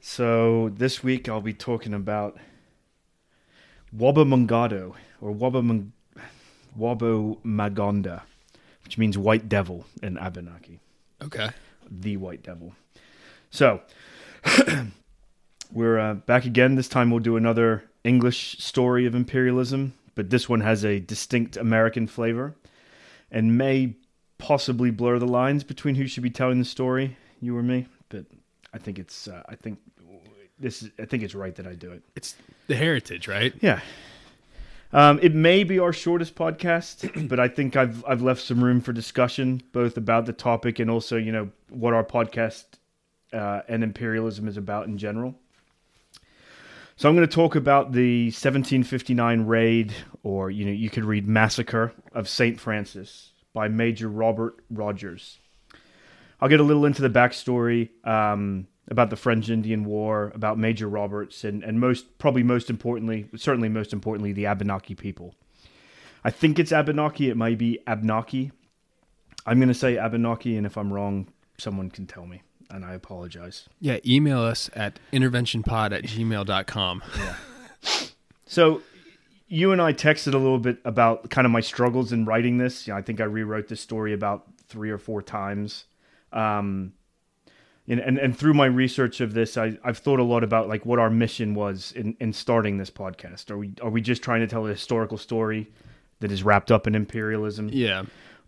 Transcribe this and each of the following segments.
So this week I'll be talking about Wabamungado or Wabamung- Wobomagonda, which means white devil in Abenaki, Okay. the white devil. So we're uh, back again. This time we'll do another English story of imperialism, but this one has a distinct American flavor and may possibly blur the lines between who should be telling the story, you or me. But I think it's uh, I think this is I think it's right that I do it. It's the heritage, right? Yeah. Um, it may be our shortest podcast, but I think I've I've left some room for discussion, both about the topic and also you know what our podcast uh, and imperialism is about in general. So I'm going to talk about the 1759 raid, or you know you could read massacre of Saint Francis by Major Robert Rogers. I'll get a little into the backstory um, about the French Indian War, about Major Roberts, and, and most probably most importantly, certainly most importantly, the Abenaki people. I think it's Abenaki. It might be Abnaki. I'm going to say Abenaki, and if I'm wrong, someone can tell me, and I apologize. Yeah. Email us at interventionpod at gmail.com. So you and I texted a little bit about kind of my struggles in writing this. You know, I think I rewrote this story about three or four times. Um, and, and, and through my research of this, I, I've thought a lot about like what our mission was in, in starting this podcast. Are we are we just trying to tell a historical story that is wrapped up in imperialism? Yeah.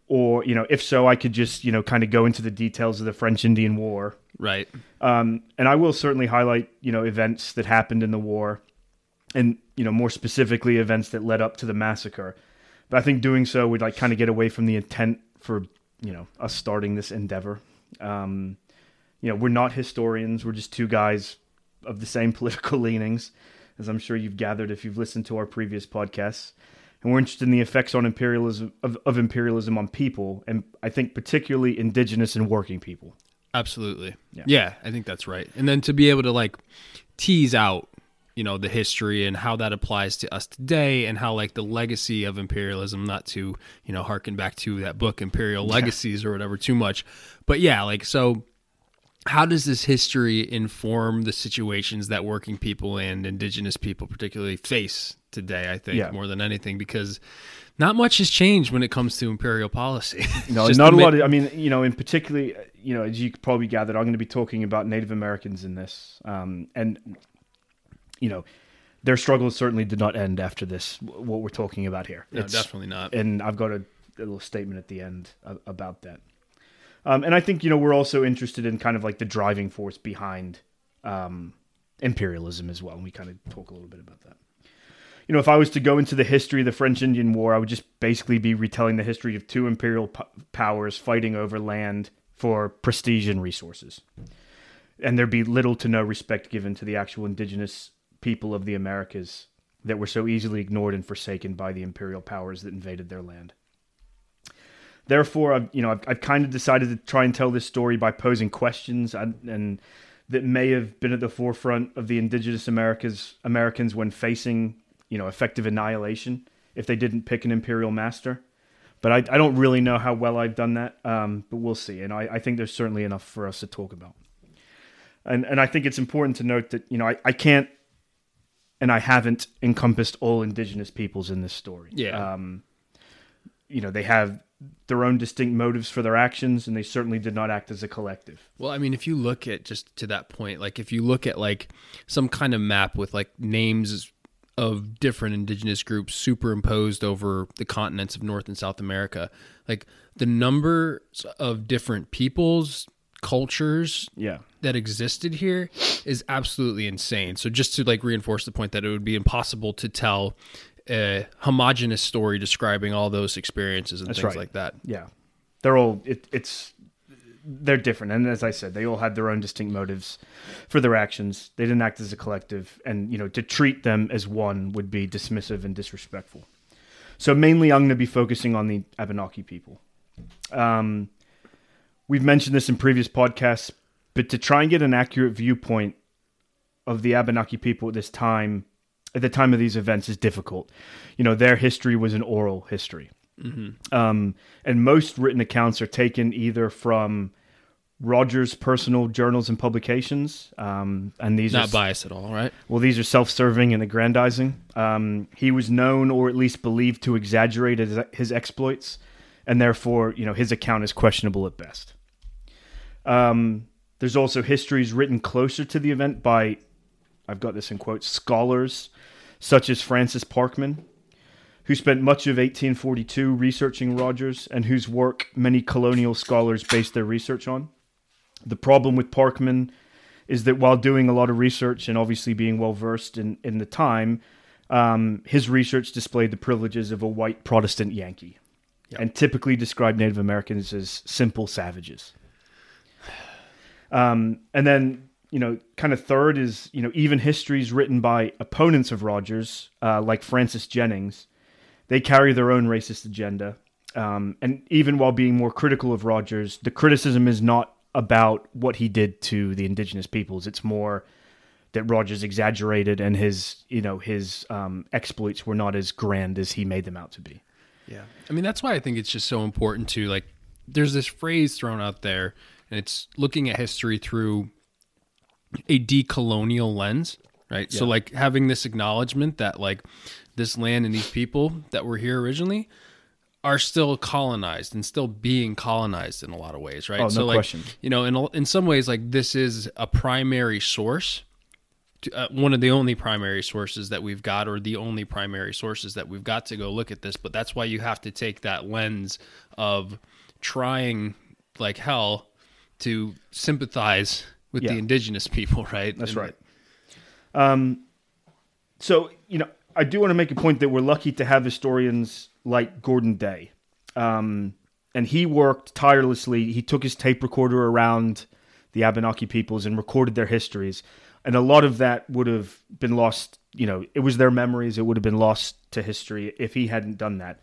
Or, you know, if so, I could just, you know, kind of go into the details of the French Indian War Right. um, and I will certainly highlight, you know, events that happened in the war, and you know, more specifically, events that led up to the massacre. But I think doing so would like kind of get away from the intent for you know us starting this endeavor. Um, you know, we're not historians; we're just two guys of the same political leanings, as I'm sure you've gathered if you've listened to our previous podcasts. And we're interested in the effects on imperialism of, of imperialism on people, and I think particularly indigenous and working people. Absolutely. Yeah. Yeah. I think that's right. And then to be able to like tease out, you know, the history and how that applies to us today and how like the legacy of imperialism, not to, you know, harken back to that book, Imperial Legacies or whatever too much. But yeah, like, so how does this history inform the situations that working people and indigenous people particularly face today i think Yeah. more than anything because not much has changed when it comes to imperial policy No, not a lot. Of, I mean, you know, in particularly, you know, as you probably gathered, I'm going to be talking about Native Americans in this, um, and you know, their struggles certainly did not end after this. What we're talking about here, no, It's- definitely not and I've got a, a little statement at the end about that. Um, and I think you know we're also interested in kind of like the driving force behind um, imperialism as well. And we kind of talk a little bit about that. You know, if I was to go into the history of the French Indian War, I would just basically be retelling the history of two imperial p- powers fighting over land for prestige and resources. And there'd be little to no respect given to the actual indigenous people of the Americas that were so easily ignored and forsaken by the imperial powers that invaded their land. Therefore, I've, you know, I've, I've kind of decided to try and tell this story by posing questions and, and that may have been at the forefront of the indigenous Americas Americans when facing, you know, effective annihilation if they didn't pick an imperial master. But I, I don't really know how well I've done that, um, but we'll see. And I, I think there's certainly enough for us to talk about. And and I think it's important to note that you know I, I can't and I haven't encompassed all indigenous peoples in this story. Yeah. Um, you know, they have their own distinct motives for their actions, and they certainly did not act as a collective. Well, I mean, if you look at just to that point, like if you look at like some kind of map with like names of different indigenous groups superimposed over the continents of North and South America, like the numbers of different peoples, cultures Yeah. that existed here is absolutely insane. So just to like reinforce the point that it would be impossible to tell a homogenous story describing all those experiences and That's things right. like that. Yeah. They're all it, it's they're different, and as I said, they all had their own distinct motives for their actions. They didn't act as a collective, and you know to treat them as one would be dismissive and disrespectful. So mainly, I'm going to be focusing on the Abenaki people. Um, we've mentioned this in previous podcasts, but to try and get an accurate viewpoint of the Abenaki people at this time, at the time of these events, is difficult. You know, their history was an oral history. Um, and most written accounts are taken either from Rogers' personal journals and publications, um, and these Not are biased at all, right? well, these are self-serving and aggrandizing. Um, he was known, or at least believed, to exaggerate his, his exploits, and therefore, you know, his account is questionable at best. Um, there's also histories written closer to the event by, I've got this in quotes, scholars such as Francis Parkman, who spent much of 1842 researching Rogers and whose work many colonial scholars based their research on. The problem with Parkman is that while doing a lot of research and obviously being well versed in, in the time, um, his research displayed the privileges of a white Protestant Yankee and typically described Native Americans as simple savages. Um, and then, you know, kind of third is, you know, even histories written by opponents of Rogers, uh, like Francis Jennings, they carry their own racist agenda. Um, and even while being more critical of Rogers, the criticism is not about what he did to the indigenous peoples. It's more that Rogers exaggerated and his, you know, his um, exploits were not as grand as he made them out to be. Yeah. I mean, that's why I think it's just so important to like, there's this phrase thrown out there, and it's looking at history through a decolonial lens, right? So, like, having this acknowledgement that, like, this land and these people that were here originally are still colonized and still being colonized in a lot of ways, right? Oh, no so, like, question. you know, in, in some ways, like, this is a primary source to- uh, one of the only primary sources that we've got, or the only primary sources that we've got to go look at this. But that's why you have to take that lens of trying like hell to sympathize with the indigenous people, right? That's And- right. Um, so you know, I do want to make a point that we're lucky to have historians like Gordon Day, um, and he worked tirelessly. He took his tape recorder around the Abenaki peoples and recorded their histories, and a lot of that would have been lost. You know, it was their memories. It would have been lost to history if he hadn't done that.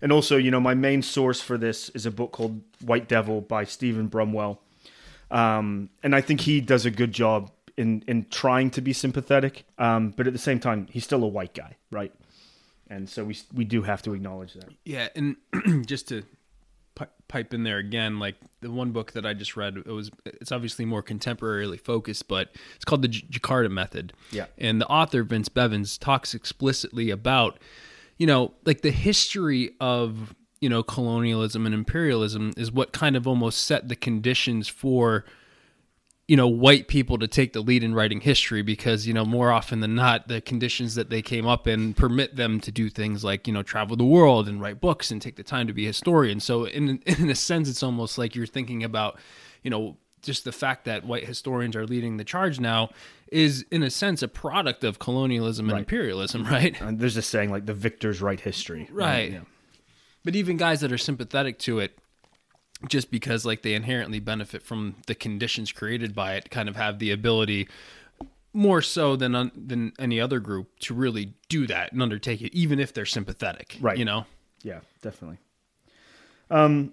And also, you know, my main source for this is a book called White Devil by Stephen Brumwell. Um, and I think he does a good job in in trying to be sympathetic, um, but at the same time, he's still a white guy, right? And so we we do have to acknowledge that. Yeah, and just to pipe in there again, like the one book that I just read, it was it's obviously more contemporarily focused, but it's called the J- Jakarta Method. Yeah. and the author Vince Bevins talks explicitly about, you know, like the history of you know colonialism and imperialism is what kind of almost set the conditions for you know white people to take the lead in writing history because you know more often than not the conditions that they came up in permit them to do things like you know travel the world and write books and take the time to be historians so in in a sense it's almost like you're thinking about you know just the fact that white historians are leading the charge now is in a sense a product of colonialism and imperialism right And there's this saying like the victors write history, Right. Yeah. But even guys that are sympathetic to it just because like they inherently benefit from the conditions created by it kind of have the ability more so than un- than any other group to really do that and undertake it even if they're sympathetic Right. you know Yeah, definitely. Um,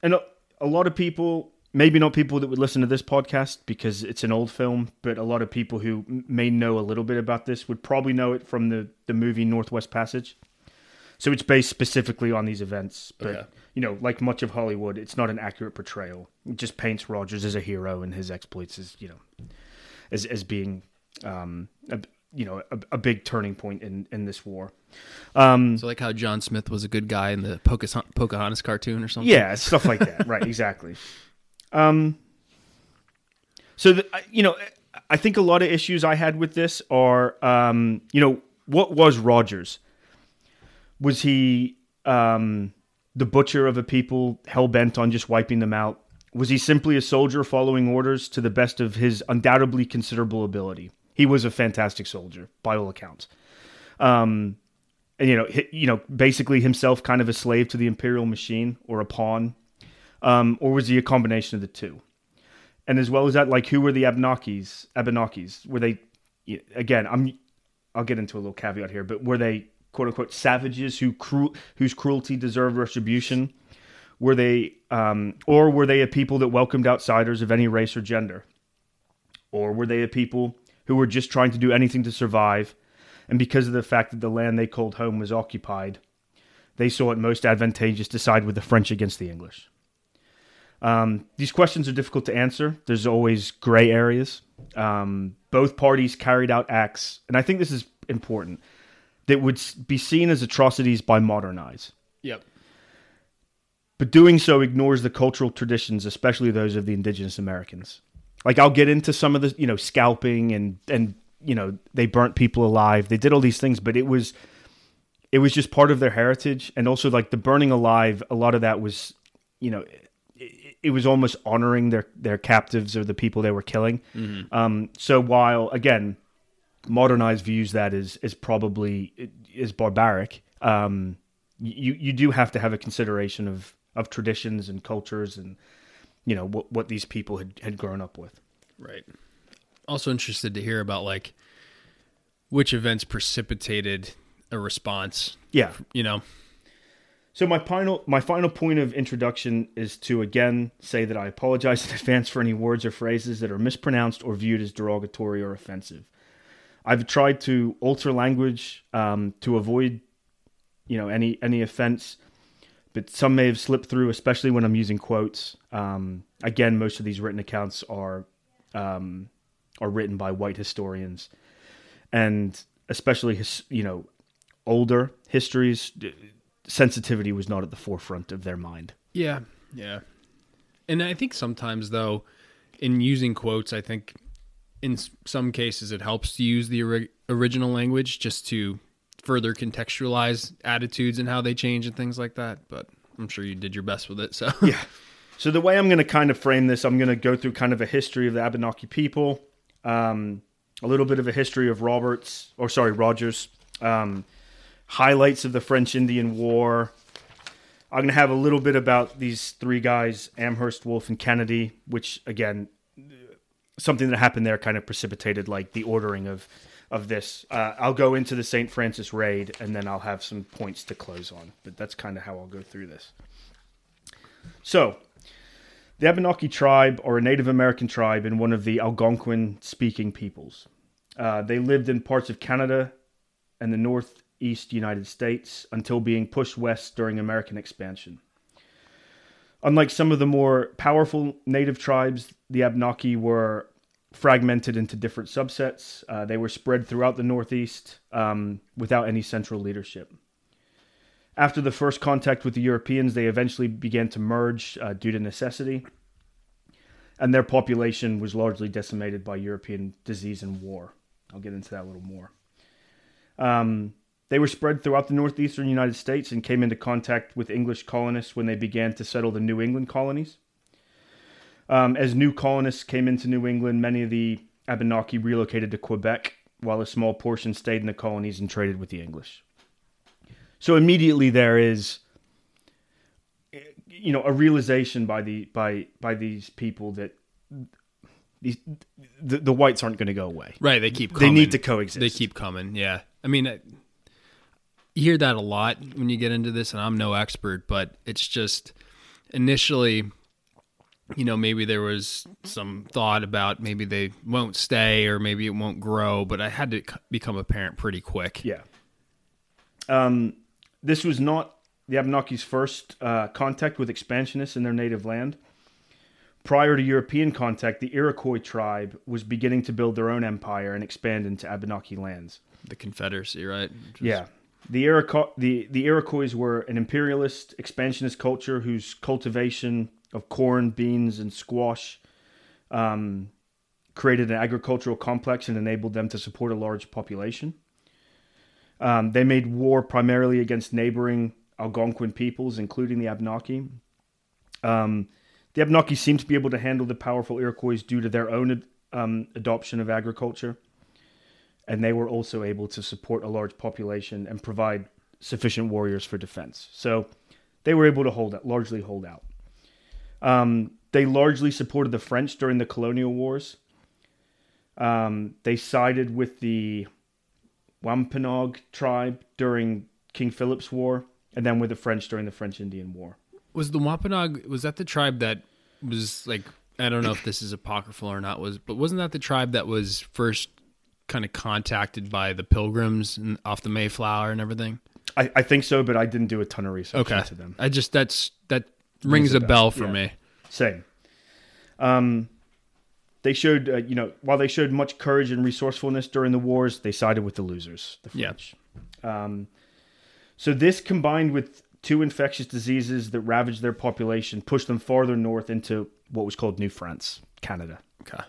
and a, a lot of people, maybe not people that would listen to this podcast because it's an old film, but a lot of people who may know a little bit about this would probably know it from the the movie Northwest Passage. So it's based specifically on these events, but Okay. you know, like much of Hollywood, it's not an accurate portrayal. It just paints Rogers as a hero and his exploits as you know, as as being, um, a, you know, a, a big turning point in in this war. Um, so like how john smith was a good guy in the Pocahontas, Pocahontas cartoon or something Yeah, stuff like that. right, exactly. Um, so the, you know, I think a lot of issues I had with this are, um, you know, what was Rogers? Was he um, the butcher of a people hell bent on just wiping them out? Was he simply a soldier following orders to the best of his undoubtedly considerable ability? He was a fantastic soldier by all accounts. Um, and you know, hi- you know, basically himself kind of a slave to the imperial machine or a pawn, um, or was he a combination of the two? And as well as that, like, who were the Abenakis? Abenakis were they? Again, I'm. I'll get into a little caveat here, but were they quote unquote savages who cru- whose cruelty deserved retribution? Were they, um, or were they a people that welcomed outsiders of any race or gender? Or were they a people who were just trying to do anything to survive? And because of the fact that the land they called home was occupied, they saw it most advantageous to side with the French against the English. Um, these questions are difficult to answer. There's always gray areas. Um, both parties carried out acts, and I think this is important, that would be seen as atrocities by modern eyes. Yep. But doing so ignores the cultural traditions, especially those of the indigenous Americans. Like I'll get into some of the, you know, scalping and and you know, they burnt people alive. They did all these things, but it was it was just part of their heritage and also like the burning alive, a lot of that was, you know, it, it was almost honoring their their captives or the people they were killing. Um, so while again, modernized views that is is probably is barbaric. Um, you you do have to have a consideration of of traditions and cultures and you know what what these people had had grown up with. Right. Also interested to hear about like which events precipitated a response. Yeah. You know. So my final my final point of introduction is to again say that I apologize in advance for any words or phrases that are mispronounced or viewed as derogatory or offensive. I've tried to alter language um, to avoid, you know, any any offense, but some may have slipped through, especially when I'm using quotes. Um, again, most of these written accounts are um, are written by white historians, and especially his, you know older histories. Sensitivity was not at the forefront of their mind. Yeah. Yeah. And I think sometimes though in using quotes I think in some cases it helps to use the ori- original language just to further contextualize attitudes and how they change and things like that, but I'm sure you did your best with it. So Yeah. So the way I'm going to kind of frame this, I'm going to go through kind of a history of the Abenaki people, um, a little bit of a history of Roberts, or sorry, Rogers, um, highlights of the French Indian War. I'm going to have a little bit about these three guys, Amherst, Wolfe, and Kennedy, which again, something that happened there kind of precipitated like the ordering of of this. Uh, I'll go into the St. Francis raid, and then I'll have some points to close on. But that's kind of how I'll go through this. So, the Abenaki tribe are a Native American tribe and one of the Algonquin speaking peoples. Uh, they lived in parts of Canada and the northeast United States until being pushed west during American expansion. Unlike some of the more powerful native tribes, the Abnaki were fragmented into different subsets. Uh, they were spread throughout the Northeast um, without any central leadership. After the first contact with the Europeans, they eventually began to merge uh, due to necessity, and their population was largely decimated by European disease and war. I'll get into that a little more. Um, they were spread throughout the northeastern United States and came into contact with English colonists when they began to settle the New England colonies. Um, as new colonists came into New England, many of the Abenaki relocated to Quebec, while a small portion stayed in the colonies and traded with the English. So immediately there is, you know, a realization by the by by these people that these the, the whites aren't going to go away. Right, they keep They coming. need to coexist. They keep coming. Yeah. I mean, I, you hear that a lot when you get into this, and I'm no expert, but it's just initially, you know, maybe there was some thought about maybe they won't stay or maybe it won't grow, but I had to become apparent pretty quick. Yeah. Um, this was not the Abenaki's first uh, contact with expansionists in their native land. Prior to European contact, the Iroquois tribe was beginning to build their own empire and expand into Abenaki lands. The Confederacy, right? Was- Yeah. The, Iroquois, the, the Iroquois were an imperialist, expansionist culture whose cultivation of corn, beans, and squash um, created an agricultural complex and enabled them to support a large population. Um, they made war primarily against neighboring Algonquin peoples, including the Abnaki. Um, the Abnaki seemed to be able to handle the powerful Iroquois due to their own um, adoption of agriculture and they were also able to support a large population and provide sufficient warriors for defense. So they were able to hold out, largely hold out. Um, they largely supported the French during the colonial wars. Um, they sided with the Wampanoag tribe during King Philip's War, and then with the French during the French Indian War. Was the Wampanoag was that the tribe that was like I don't know if this is apocryphal or not was but wasn't that the tribe that was first kind of contacted by the pilgrims and off the Mayflower and everything? I, I think so, but I didn't do a ton of research Okay. into them. I just that's that rings, a a bell, bell for yeah. me. Same. Um, they showed, uh, you know, while they showed much courage and resourcefulness during the wars, they sided with the losers, the Yeah. French. Um, so this combined with two infectious diseases that ravaged their population pushed them farther north into what was called New France, Canada. Okay.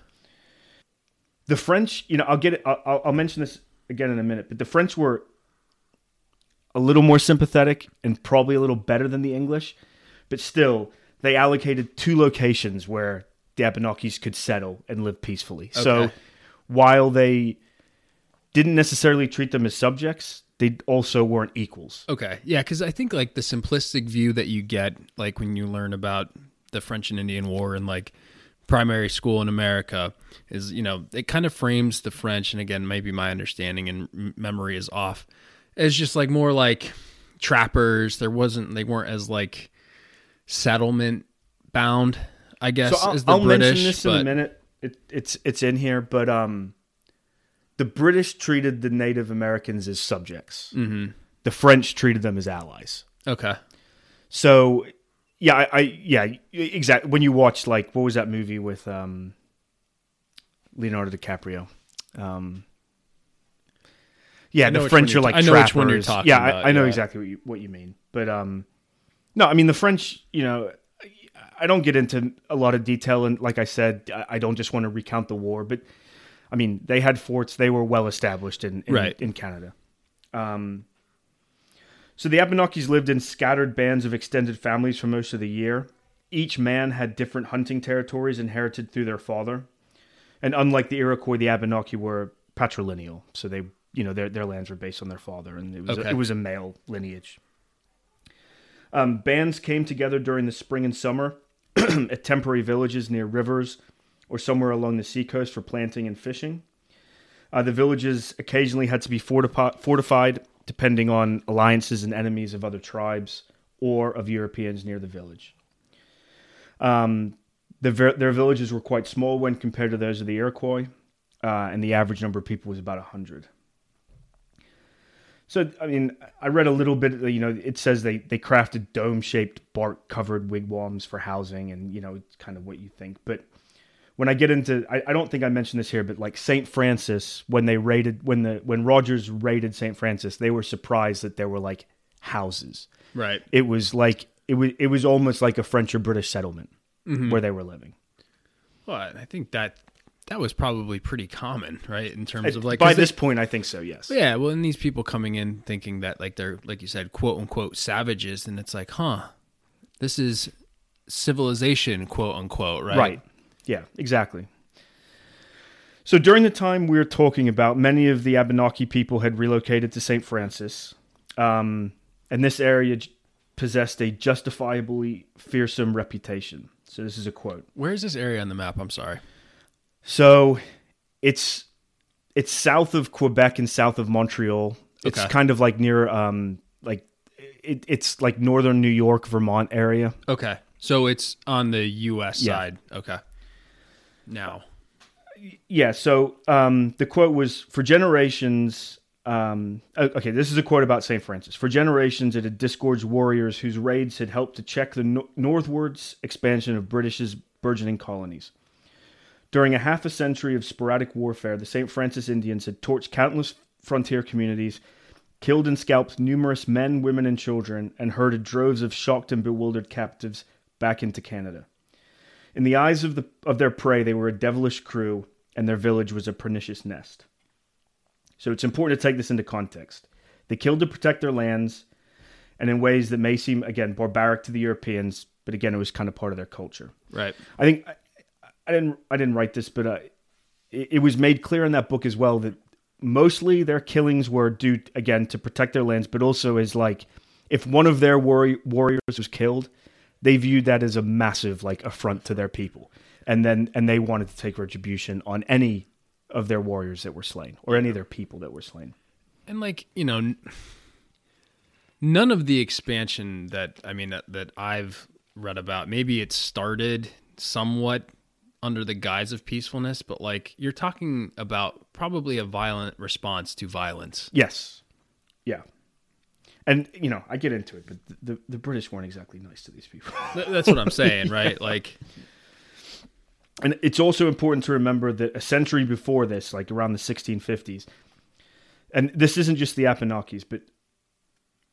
The French, you know, I'll get it. I'll- I'll, mention this again in a minute, but the French were a little more sympathetic and probably a little better than the English, but still, they allocated two locations where the Abenakis could settle and live peacefully. So, while they didn't necessarily treat them as subjects, they also weren't equals. Okay. Yeah, because I think like the simplistic view that you get, like when you learn about the French and Indian War and like primary school in America, is you know it kind of frames the French, and again maybe my understanding and memory is off, as just like more like trappers. There wasn't they weren't as like settlement bound, I guess, So I'll, as the I'll British. mention this in a minute. It, it's it's in here, but um, the British treated the Native Americans as subjects. Mhm. The French treated them as allies. okay, So, yeah, I, I yeah, exactly. When you watch like what was that movie with um, Leonardo DiCaprio? Um, yeah, the French you're like I know which one you're talking yeah, about, I, I know yeah. exactly what you, what you mean. But um, no, I mean the French. You know, I don't get into a lot of detail, and like I said, I, I don't just want to recount the war, but I mean they had forts; they were well established in in, Right. in Canada. Um, so the Abenakis lived in scattered bands of extended families for most of the year. Each man had different hunting territories inherited through their father, and unlike the Iroquois, the Abenaki were patrilineal, so they, you know, their their lands were based on their father, and it was Okay. a, it was a male lineage. Um, bands came together during the spring and summer at temporary villages near rivers or somewhere along the seacoast for planting and fishing. Uh, the villages occasionally had to be fortifi- fortified depending on alliances and enemies of other tribes or of Europeans near the village. Um, the, their villages were quite small when compared to those of the Iroquois, uh, and the average number of people was about 100. So, I mean, I read a little bit, you know, it says they, they crafted dome shaped bark covered wigwams for housing, and, you know, it's kind of what you think. But when I get into, I, I don't think I mentioned this here, but like St. Francis, when they raided, when the, when Rogers raided St. Francis, they were surprised that there were like houses. right. It was like, it was, it was almost like a French or British settlement mm-hmm. where they were living. Well, I think that that was probably pretty common, right? In terms of like By 'cause they- this point, I think so, yes. Yeah, well, and these people coming in thinking that like they're like you said, quote unquote savages, and it's like, huh, this is civilization, quote unquote, right? Right. Yeah, exactly. So during the time we're talking about, many of the Abenaki people had relocated to St. Francis, um, and this area j- possessed a justifiably fearsome reputation. So this is a quote. Where is this area on the map? I'm sorry. So it's it's south of Quebec and south of Montreal. It's Okay. kind of like near um like it, it's like northern New York, Vermont area. Okay, so it's on the U.S. Yeah. side. Okay. Now, yeah so um, the quote was for generations um, okay this is a quote about st francis. For generations it had disgorged warriors whose raids had helped to check the no- northwards expansion of british's burgeoning colonies. During a half a century of sporadic warfare the st francis indians had torched countless frontier communities killed and scalped numerous men women and children and herded droves of shocked and bewildered captives back into canada in the eyes of the of their prey, they were a devilish crew, and their village was a pernicious nest. So it's important to take this into context. They killed to protect their lands, and in ways that may seem again barbaric to the Europeans, but again it was kind of part of their culture. right? I think I, I didn't I didn't write this, but uh, it, it was made clear in that book as well that mostly their killings were due again to protect their lands, but also as like if one of their warri- warriors was killed, they viewed that as a massive like affront to their people, and then and they wanted to take retribution on any of their warriors that were slain or any of their people that were slain. and like you know none of the expansion that i mean that, that i've read about maybe it started somewhat under the guise of peacefulness but like you're talking about probably a violent response to violence Yes. Yeah. And you know, I get into it, but the the British weren't exactly nice to these people. That's what I'm saying, right? Like, And it's also important to remember that a century before this, like around the 1650s, and this isn't just the Abenakis, but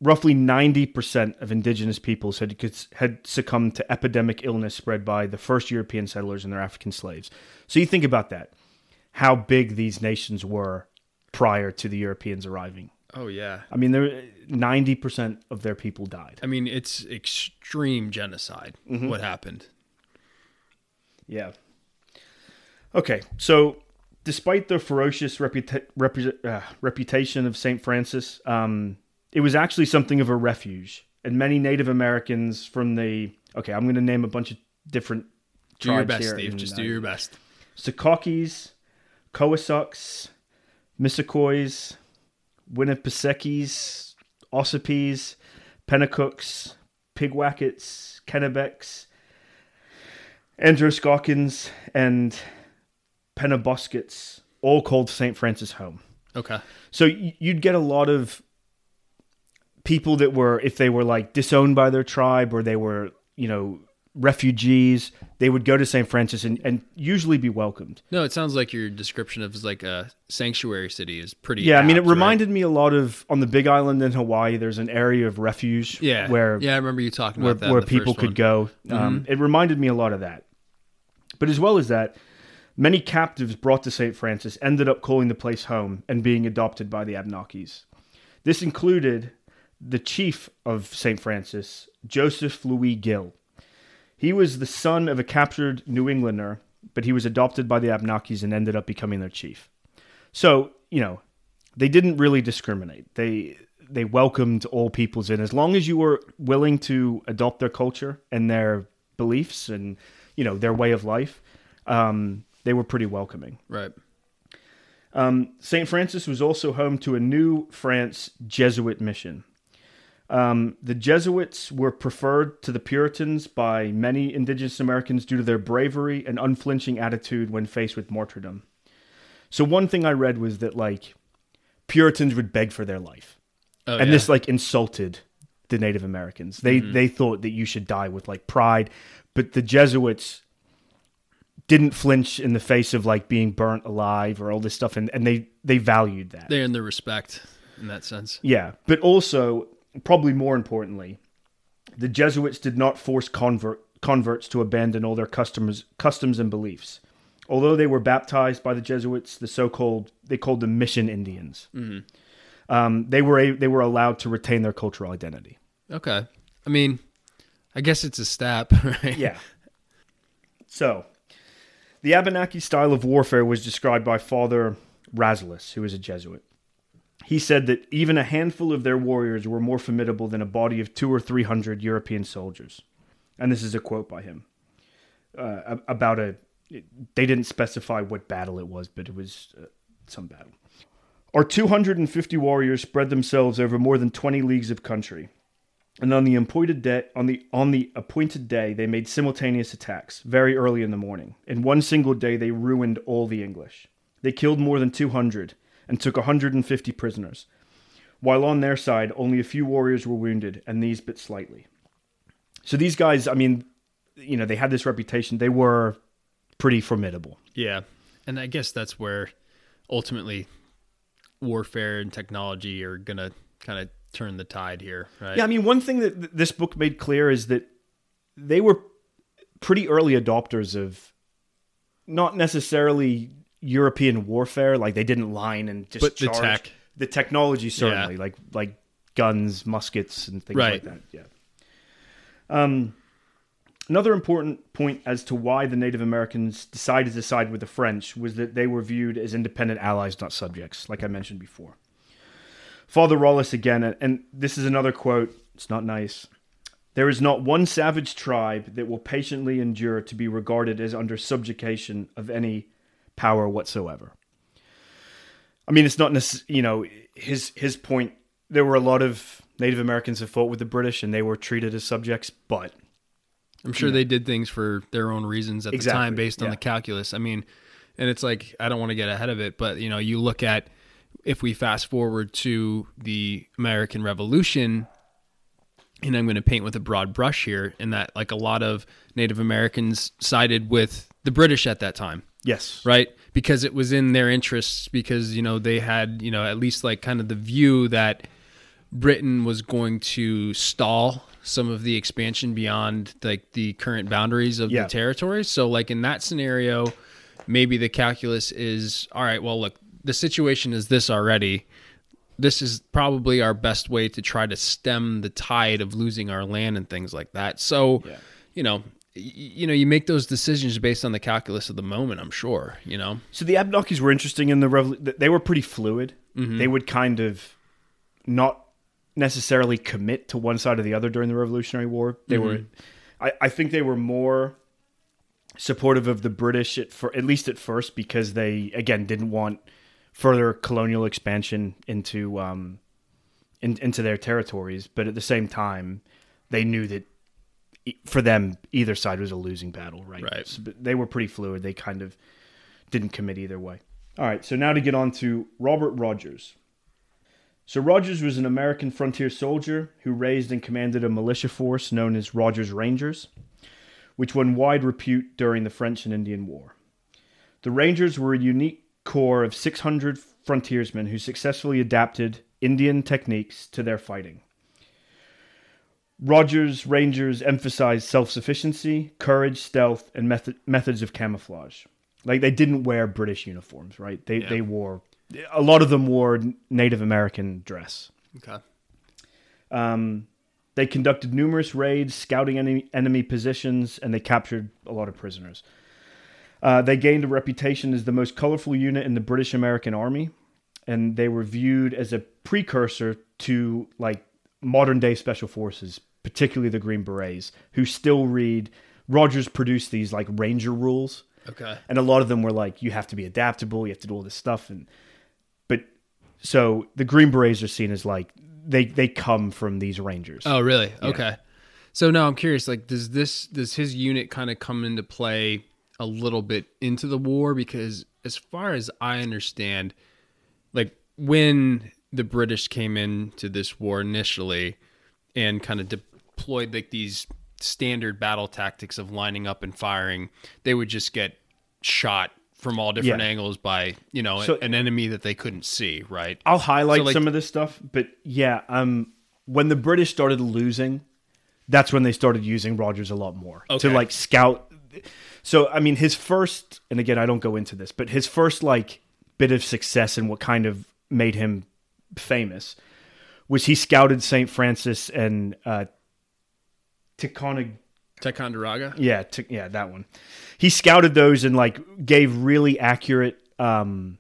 roughly 90% of indigenous peoples had, had succumbed to epidemic illness spread by the first European settlers and their African slaves. So you think about that, how big these nations were prior to the Europeans arriving. Oh yeah. I mean, there 90% of their people died. I mean, it's extreme genocide. What happened? Yeah. Okay, so despite the ferocious reputa- repu- uh, reputation of St. Francis, um, it was actually something of a refuge. And many Native Americans from the. Okay, I'm going to name a bunch of different Do your tribes best, here. Steve. Just uh, do your best. Sokokis, Coasucks, Missisquois, Winnipesaukis, Ossipes, Pennacooks, Pigwackets, Kennebecks, Androscoggins, and Penobscots, all called St. Francis home. Okay. So you'd get a lot of people that were, if they were like disowned by their tribe or they were, you know, refugees, they would go to St. Francis and, and usually be welcomed. No, it sounds like your description of like a sanctuary city is pretty. Yeah, I mean, it apt, right? reminded me a lot of on the Big Island in Hawaii. There's an area of refuge, Yeah. where yeah, I remember you talking where, about that. where people could go. Um, it reminded me a lot of that. But as well as that, many captives brought to St. Francis ended up calling the place home and being adopted by the Abenakis. This included the chief of St. Francis, Joseph Louis Gill. He was the son of a captured New Englander, but he was adopted by the Abenakis and ended up becoming their chief. So, you know, they didn't really discriminate. They they welcomed all peoples in as long as you were willing to adopt their culture and their beliefs and you know their way of life. Um, they were pretty welcoming. Right. Um, St. Francis was also home to a new France Jesuit mission. Um, the Jesuits were preferred to the Puritans by many indigenous Americans due to their bravery and unflinching attitude when faced with martyrdom. So, one thing I read was that, like, Puritans would beg for their life. Oh, and yeah. this, like, insulted the Native Americans. They, Mm-hmm. they thought that you should die with, like, pride. But the Jesuits didn't flinch in the face of, like, being burnt alive or all this stuff. And, and they, they valued that. they earn the respect in that sense. Yeah, but also, probably more importantly, the Jesuits did not force convert, converts to abandon all their customs, customs and beliefs. Although they were baptized by the Jesuits, the so-called they called them mission Indians. Um, they were a, they were allowed to retain their cultural identity. Okay. I mean, I guess it's a step, right? Yeah. So, the Abenaki style of warfare was described by Father Raslis, who was a Jesuit. He said that even a handful of their warriors were more formidable than a body of two or three hundred European soldiers. And this is a quote by him uh, about a. They didn't specify what battle it was, but it was uh, some battle. Our 250 warriors spread themselves over more than 20 leagues of country and on the appointed day on the on the appointed day they made simultaneous attacks very early in the morning in one single day they ruined all the english they killed more than 200 and took 150 prisoners while on their side only a few warriors were wounded and these but slightly so these guys i mean you know they had this reputation they were pretty formidable Yeah. And I guess that's where ultimately warfare and technology are going to kind of turn the tide here, right? Yeah, I mean, one thing that th- this book made clear is that they were pretty early adopters of not necessarily European warfare. Like they didn't line and just But the charge. tech. the technology certainly, like like guns, muskets, and things Right. like that. Yeah. Um, another important point as to why the Native Americans decided to side with the French was that they were viewed as independent allies, not subjects, like I mentioned before. Father Rollis again, and this is another quote. It's not nice. There is not one savage tribe that will patiently endure to be regarded as under subjugation of any power whatsoever. I mean, it's not you know his his point. There were a lot of Native Americans that fought with the British, and they were treated as subjects. But I'm sure they did things for their own reasons at the time based on yeah. the calculus. I mean, and it's like I don't want to get ahead of it, but you know, you look at if we fast forward to the American Revolution, and I'm going to paint with a broad brush here, in that like a lot of Native Americans sided with the British at that time, Yes. right? Because it was in their interests, because you know they had you know at least like kind of the view that Britain was going to stall some of the expansion beyond like the current boundaries of Yeah. the territory. So like in that scenario, maybe the calculus is all right, well look, the situation is this already. This is probably our best way to try to stem the tide of losing our land and things like that. So, Yeah. you know, you know, you make those decisions based on the calculus of the moment, I'm sure, you know. So the Abenakis were interesting in the revolution. They were pretty fluid. They would kind of not necessarily commit to one side or the other during the Revolutionary War. They were, I, I think, they were more supportive of the British at, for, at least at first because they again didn't want further colonial expansion into um, in, into their territories. But at the same time, they knew that for them either side was a losing battle. Right. Right. So, but they were pretty fluid. They kind of didn't commit either way. All right, so now to get on to Robert Rogers. So Rogers was an American frontier soldier who raised and commanded a militia force known as Rogers Rangers, which won wide repute during the French and Indian War. The Rangers were a unique corps of 600 frontiersmen who successfully adapted Indian techniques to their fighting. Rogers Rangers emphasized self-sufficiency, courage, stealth, and method, methods of camouflage. Like they didn't wear British uniforms, right? They Yeah. they wore a lot of them wore Native American dress. Okay. Um, they conducted numerous raids, scouting enemy, enemy positions, and they captured a lot of prisoners. Uh, they gained a reputation as the most colorful unit in the British American Army, and they were viewed as a precursor to like modern day special forces, particularly the Green Berets, who still read. Rogers produced these like Ranger rules, Okay. and a lot of them were like you have to be adaptable you have to do all this stuff and but so the green berets are seen as like they they come from these rangers Oh, really? Okay. So now I'm curious. Like, does this does his unit kind of come into play a little bit into the war? Because as far as I understand, like when the British came into this war initially and kind of deployed like these standard battle tactics of lining up and firing, they would just get shot from all different Yeah. angles by you know So- an enemy that they couldn't see. Right. i'll highlight So, like- some of this stuff but yeah um when the british started losing that's when they started using rogers a lot more Okay. to like scout so i mean his first and again i don't go into this but his first like bit of success and what kind of made him famous was he scouted st francis and uh Ticonderoga Ticonderoga. Yeah, t- yeah, that one. He scouted those and like gave really accurate um,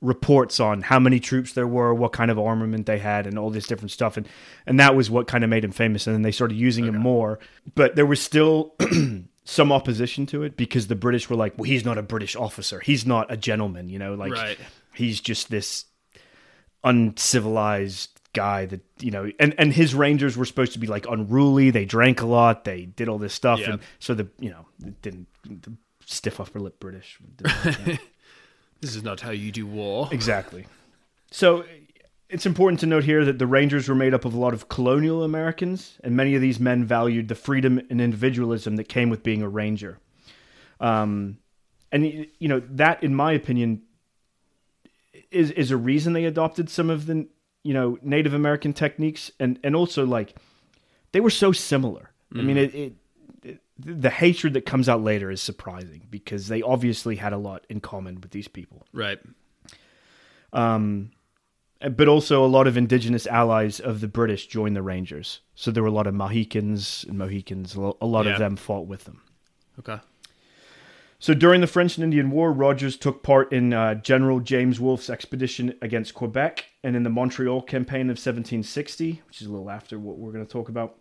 reports on how many troops there were, what kind of armament they had, and all this different stuff. And and that was what kind of made him famous. And then they started using him more. But there was still some opposition to it because the British were like, "Well, he's not a British officer. He's not a gentleman. You know, like Right. he's just this uncivilized." guy that you know and and his rangers were supposed to be like unruly they drank a lot they did all this stuff Yeah. and so the you know it didn't stiff upper lip british like. This is not how you do war. exactly so it's important to note here that the rangers were made up of a lot of colonial americans and many of these men valued the freedom and individualism that came with being a ranger um and you know that in my opinion is is a reason they adopted some of the you know native american techniques and and also like they were so similar i mean it, it, it the hatred that comes out later is surprising because they obviously had a lot in common with these people Right. um, but also a lot of indigenous allies of the British joined the Rangers. So there were a lot of Mohicans and Mohicans. A a lot Yeah. of them fought with them. Okay. So during the French and Indian War, Rogers took part in uh, General James Wolfe's expedition against Quebec and in the Montreal campaign of 1760, which is a little after what we're going to talk about.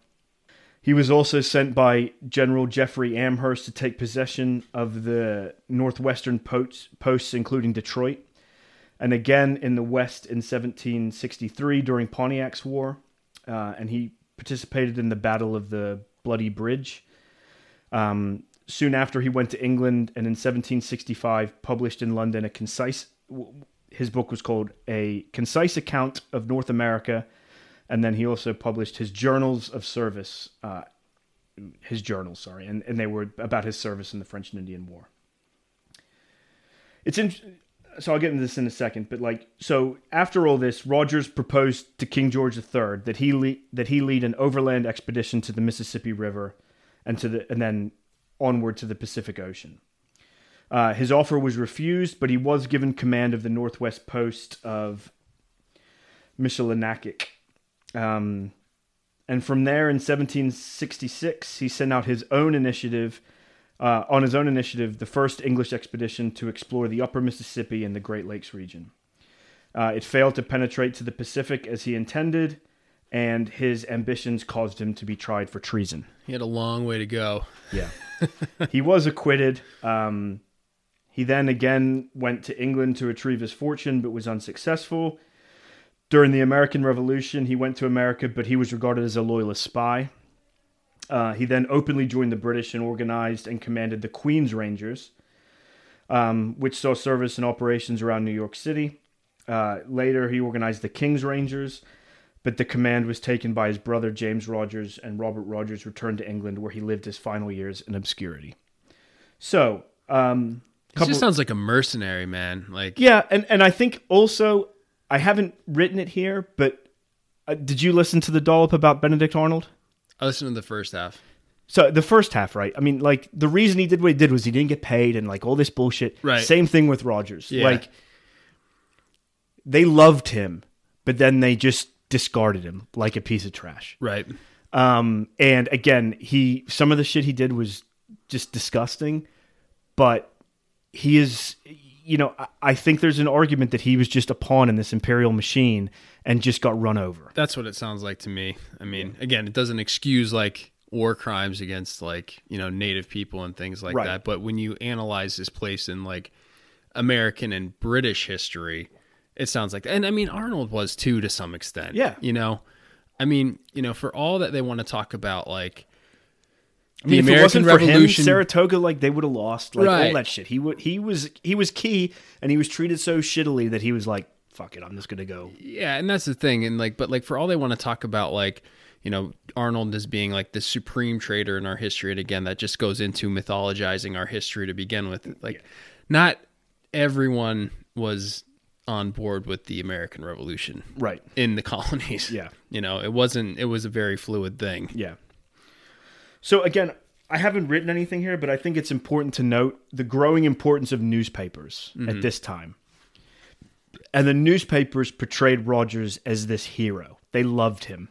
He was also sent by General Jeffrey Amherst to take possession of the northwestern posts, posts including Detroit, and again in the West in 1763 during Pontiac's War. Uh, and he participated in the Battle of the Bloody Bridge. Um, soon after, he went to England and in 1765 published in London a concise. his book was called A Concise Account of North America. And then he also published his Journals of Service, uh, his journals, sorry, and, and they were about his service in the French and Indian War. It's in, so I'll get into this in a second, but like so after all this, Rogers proposed to King George III that he lead, that he lead an overland expedition to the Mississippi River and to the and then onward to the Pacific Ocean. Uh, his offer was refused, but he was given command of the northwest post of Michilimackinac. Um, and from there in 1766, he sent out his own initiative uh, on his own initiative, the first English expedition to explore the upper Mississippi and the Great Lakes region. Uh, it failed to penetrate to the Pacific as he intended, and his ambitions caused him to be tried for treason. He had a long way to go. Yeah. he was acquitted. Um, he then again went to England to retrieve his fortune, but was unsuccessful. During the American Revolution, he went to America, but he was regarded as a loyalist spy. Uh, he then openly joined the British and organized and commanded the Queen's Rangers, um, which saw service in operations around New York City. Uh, later, he organized the King's Rangers, but the command was taken by his brother James Rogers, and Robert Rogers returned to England, where he lived his final years in obscurity. So, um, He just sounds like a mercenary, man. Like, yeah, and and I think also I haven't written it here, but uh, did you listen to the dollop about Benedict Arnold? I listened to the first half. So the first half, right? I mean, like the reason he did what he did was he didn't get paid and like all this bullshit. Right. Same thing with Rogers. Yeah. Like they loved him, but then they just discarded him like a piece of trash. Right. Um, and again, he some of the shit he did was just disgusting, but he is, you know, I, I think there's an argument that he was just a pawn in this imperial machine and just got run over. That's what it sounds like to me. I mean, again, it doesn't excuse like war crimes against like, you know, native people and things like Right. that. But when you analyze this place in like American and British history, it sounds like and I mean Arnold was too to some extent. Yeah. You know? I mean, you know, for all that they want to talk about like I mean, the if it wasn't American for Revolution- him, Saratoga, like they would have lost, like all that shit. He would, he was, he was key, and he was treated so shittily that he was like, "Fuck it, I'm just gonna go." Yeah, and that's the thing, and like, but like for all they want to talk about, like, you know, Arnold as being like the supreme traitor in our history, and again, that just goes into mythologizing our history to begin with. Like, not everyone was on board with the American Revolution Right. in the colonies. Yeah. you know, it wasn't. It was a very fluid thing. Yeah. So again, I haven't written anything here, but I think it's important to note the growing importance of newspapers at mm-hmm. this time. And the newspapers portrayed Rogers as this hero. They loved him.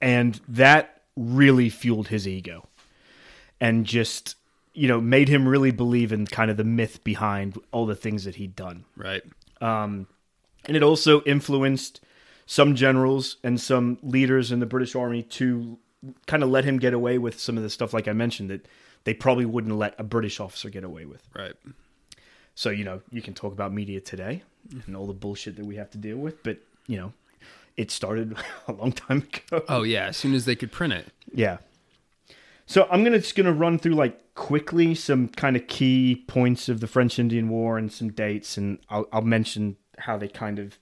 And that really fueled his ego. And just, you know, made him really believe in kind of the myth behind all the things that he'd done. Right. Um, and it also influenced some generals and some leaders in the British Army to kind of let him get away with some of the stuff, like I mentioned, that they probably wouldn't let a British officer get away with. Right. So, you know, you can talk about media today and all the bullshit that we have to deal with, but, you know, it started a long time ago. Oh yeah. As soon as they could print it. Yeah. So I'm gonna just gonna run through like quickly some kind of key points of the French Indian War and some dates, and I'll, I'll mention how they kind of.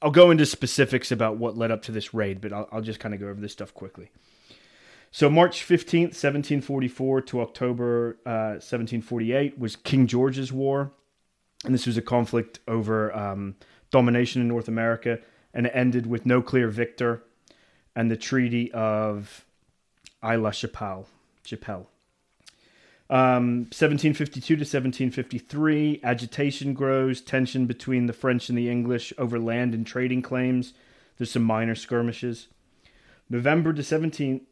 I'll go into specifics about what led up to this raid, but I'll, I'll just kind of go over this stuff quickly. So March 15th, 1744 to October uh, 1748 was King George's War, and this was a conflict over um, domination in North America, and it ended with no clear victor and the Treaty of Aix la Chapelle. Chapelle. Um, 1752 to 1753, agitation grows, tension between the French and the English over land and trading claims. There's some minor skirmishes. November to 17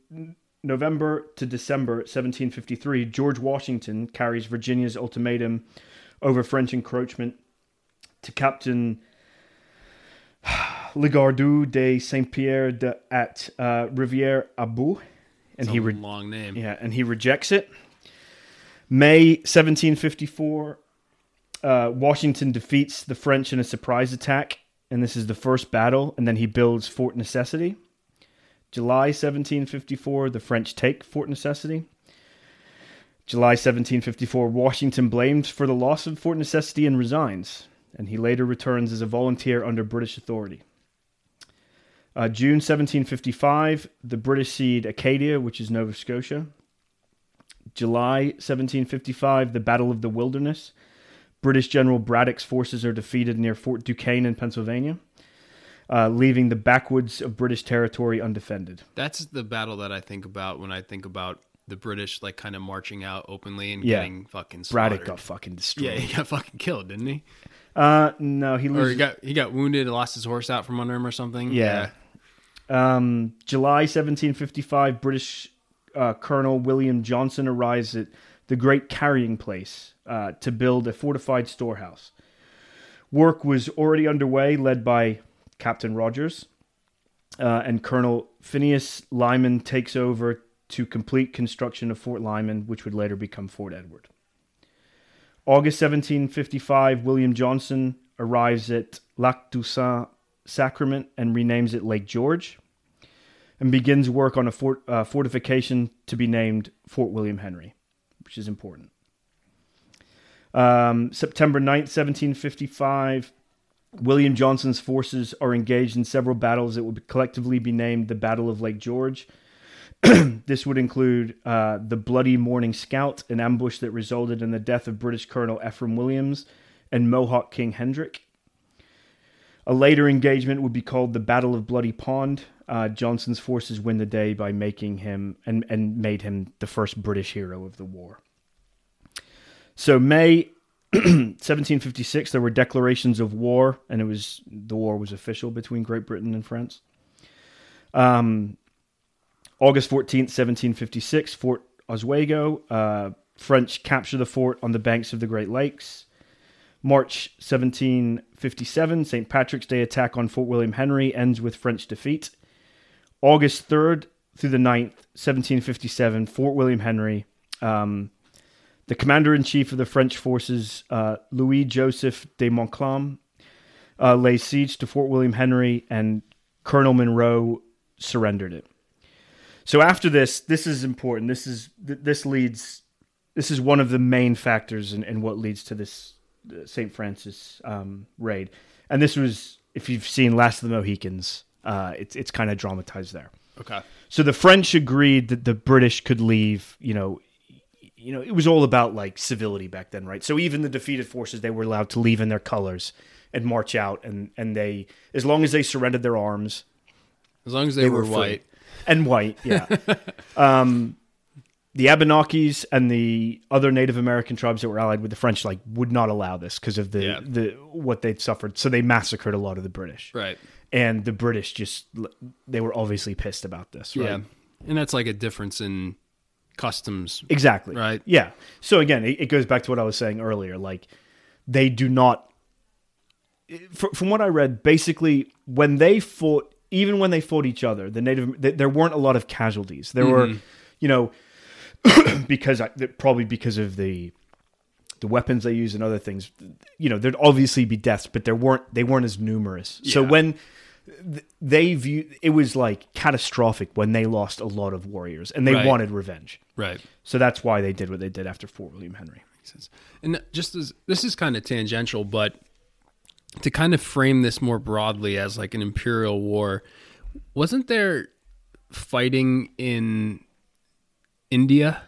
November to December 1753, George Washington carries Virginia's ultimatum over French encroachment to Captain Legardeur de Saint Pierre de, at uh, Riviere Abu, and It's he re- long name. yeah, and he rejects it. May 1754, uh, Washington defeats the French in a surprise attack, and this is the first battle, and then he builds Fort Necessity. July 1754, the French take Fort Necessity. July 1754, Washington blames for the loss of Fort Necessity and resigns. and he later returns as a volunteer under British authority. Uh, June 1755, the British cede Acadia, which is Nova Scotia. July 1755, the Battle of the Wilderness. British General Braddock's forces are defeated near Fort Duquesne in Pennsylvania, uh, leaving the backwoods of British territory undefended. That's the battle that I think about when I think about the British, like kind of marching out openly and Yeah. getting fucking slaughtered. Braddock got fucking destroyed. yeah, he got fucking killed, didn't he? Uh, no, he Or loses. he got he got wounded and lost his horse out from under him or something. Yeah. Um, July 1755, British uh, Colonel William Johnson arrives at the Great Carrying Place uh, to build a fortified storehouse. Work was already underway, led by Captain Rogers, uh, and Colonel Phineas Lyman takes over to complete construction of Fort Lyman, which would later become Fort Edward. August 1755, William Johnson arrives at Lac du Saint Sacrament and renames it Lake George, and begins work on a fort, uh, fortification to be named Fort William Henry, which is important. Um, September 9th, 1755, William Johnson's forces are engaged in several battles that would collectively be named the Battle of Lake George. this would include uh, the Bloody Morning Scout, an ambush that resulted in the death of British Colonel Ephraim Williams and Mohawk King Hendrick. A later engagement would be called the Battle of Bloody Pond. Uh, Johnson's forces win the day by making him and, and made him the first British hero of the war. So May 1756, there were declarations of war, and it was the war was official between Great Britain and France. Um, August 14th, 1756, Fort Oswego. Uh, French capture the fort on the banks of the Great Lakes. March 1757, St. Patrick's Day attack on Fort William Henry ends with French defeat. August 3rd through the 9th, 1757, Fort William Henry. Um, the commander in chief of the French forces, uh, Louis Joseph de Montcalm, uh, lays siege to Fort William Henry, and Colonel Monroe surrendered it. So after this, this is important. This is this leads. This is one of the main factors in, in what leads to this St. Francis um, raid. And this was, if you've seen Last of the Mohicans, uh, it's it's kind of dramatized there. Okay. So the French agreed that the British could leave. You know, you know, it was all about like civility back then, right? So even the defeated forces, they were allowed to leave in their colors and march out, and and they, as long as they surrendered their arms As long as they, They were, were white. and white, yeah. um, the Abenakis and the other Native American tribes that were allied with the French, like, would not allow this because of the Yeah. the what they'd suffered. So they massacred a lot of the British, Right. and the British just they were obviously pissed about this, right? Yeah. And that's like a difference in customs. Exactly. Right. Yeah. So again, it, it goes back to what I was saying earlier. Like, they do not. fr- From what I read, basically, when they fought, even when they fought each other, the native there weren't a lot of casualties. There were, mm-hmm. you know, because I, probably because of the the weapons they use and other things. You know, there'd obviously be deaths, but there weren't. They weren't as numerous. So when they view it was like catastrophic when they lost a lot of warriors and they Right. wanted revenge. Right. So that's why they did what they did after Fort William Henry. Makes sense. And just as this is kind of tangential, but to kind of frame this more broadly as like an imperial war, wasn't there fighting in India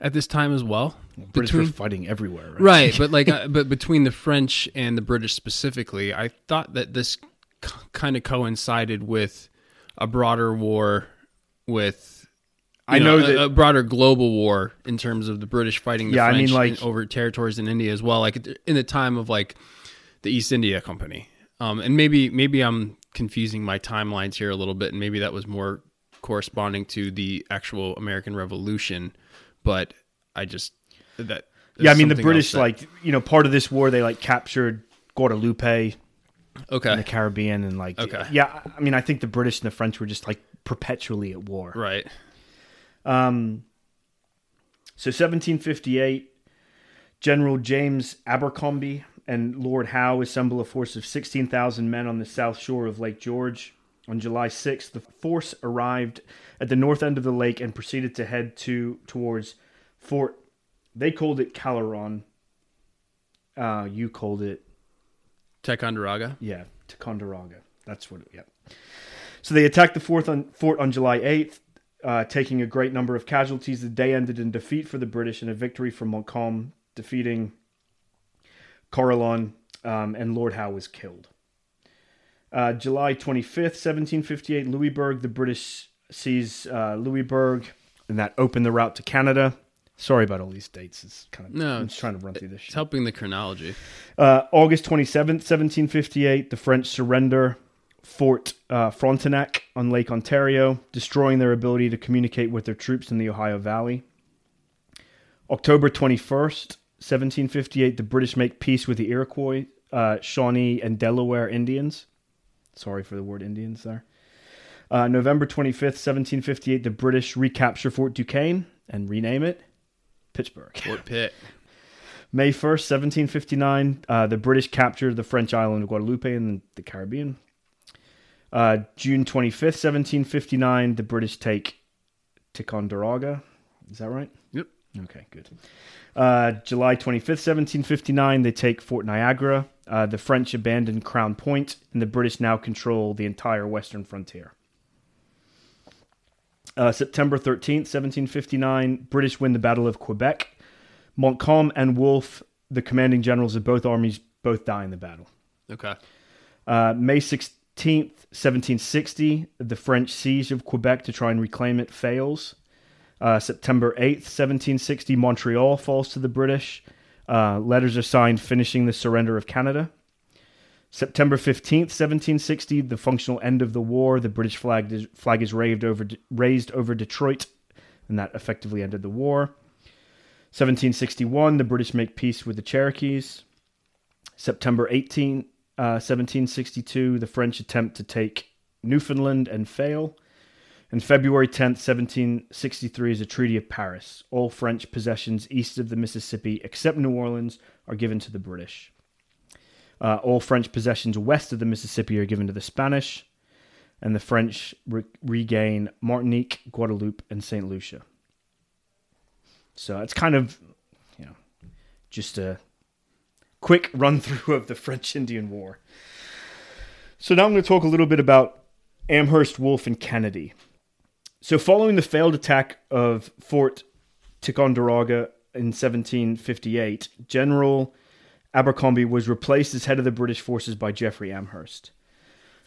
at this time as well? British Between- were fighting everywhere, right? right but like uh, but between the french and the british specifically i thought that this c- kind of coincided with a broader war with I know a- that- a, broader global war in terms of the british fighting the Yeah, I french mean, like- over territories in india as well like in the time of like the east india company um and maybe maybe i'm confusing my timelines here a little bit and maybe that was more corresponding to the actual american revolution but i just that Yeah, I mean the British, that- like you know, part of this war they like captured Guadeloupe okay, in the Caribbean, and like Okay. yeah, I mean I think the British and the French were just like perpetually at war. right Um, so 1758, General James Abercrombie and Lord Howe assemble a force of 16,000 men on the south shore of Lake George. On July 6th, the force arrived at the north end of the lake and proceeded to head to towards Fort. They called it Carillon. Uh, you called it Ticonderoga. Yeah, Ticonderoga. That's what. It, yeah. So they attacked the fort on, fort on July 8th, uh, taking a great number of casualties. The day ended in defeat for the British and a victory for Montcalm, defeating Carillon, um, and Lord Howe was killed. Uh, July 25th, 1758, Louisbourg. The British seize uh, Louisbourg, and that opened the route to Canada. Sorry about all these dates. It's kind of No, I'm just trying to run through this. It's Shit. helping the chronology. Uh, August 27th, 1758, the French surrender Fort uh, Frontenac on Lake Ontario, destroying their ability to communicate with their troops in the Ohio Valley. October 21st, 1758, the British make peace with the Iroquois, uh, Shawnee, and Delaware Indians. Sorry for the word Indians there. Uh, November 25th, 1758, the British recapture Fort Duquesne and rename it Pittsburgh. Fort Pitt. May 1st, 1759, uh, the British captured the French island of Guadeloupe in the Caribbean. Uh, June 25th, 1759, the British take Ticonderoga. Is that right? Yep. Okay, good. Uh, July 25th, 1759, they take Fort Niagara. Uh, the French abandon Crown Point, and the British now control the entire western frontier. Uh, September 13th, 1759, British win the Battle of Quebec. Montcalm and Wolfe, the commanding generals of both armies, both die in the battle. Okay. Uh, May 16th, 1760, the French siege of Quebec to try and reclaim it fails. Uh, September 8th, 1760, Montreal falls to the British. Uh, letters are signed finishing the surrender of Canada. September 15th, 1760, the functional end of the war. The British flag is, flag is raised over, raised over Detroit, and that effectively ended the war. 1761, the British make peace with the Cherokees. September 18, uh, 1762, the French attempt to take Newfoundland and fail. And February 10th, 1763, is a Treaty of Paris. All French possessions east of the Mississippi, except New Orleans, are given to the British. Uh, all French possessions west of the Mississippi are given to the Spanish, and the French re- regain Martinique, Guadeloupe, and St. Lucia. So it's kind of, you know, just a quick run through of the French Indian War. So now I'm going to talk a little bit about Amherst, Wolfe, and Kennedy. So following the failed attack of Fort Ticonderoga in 1758, General Abercrombie was replaced as head of the British forces by Jeffery Amherst.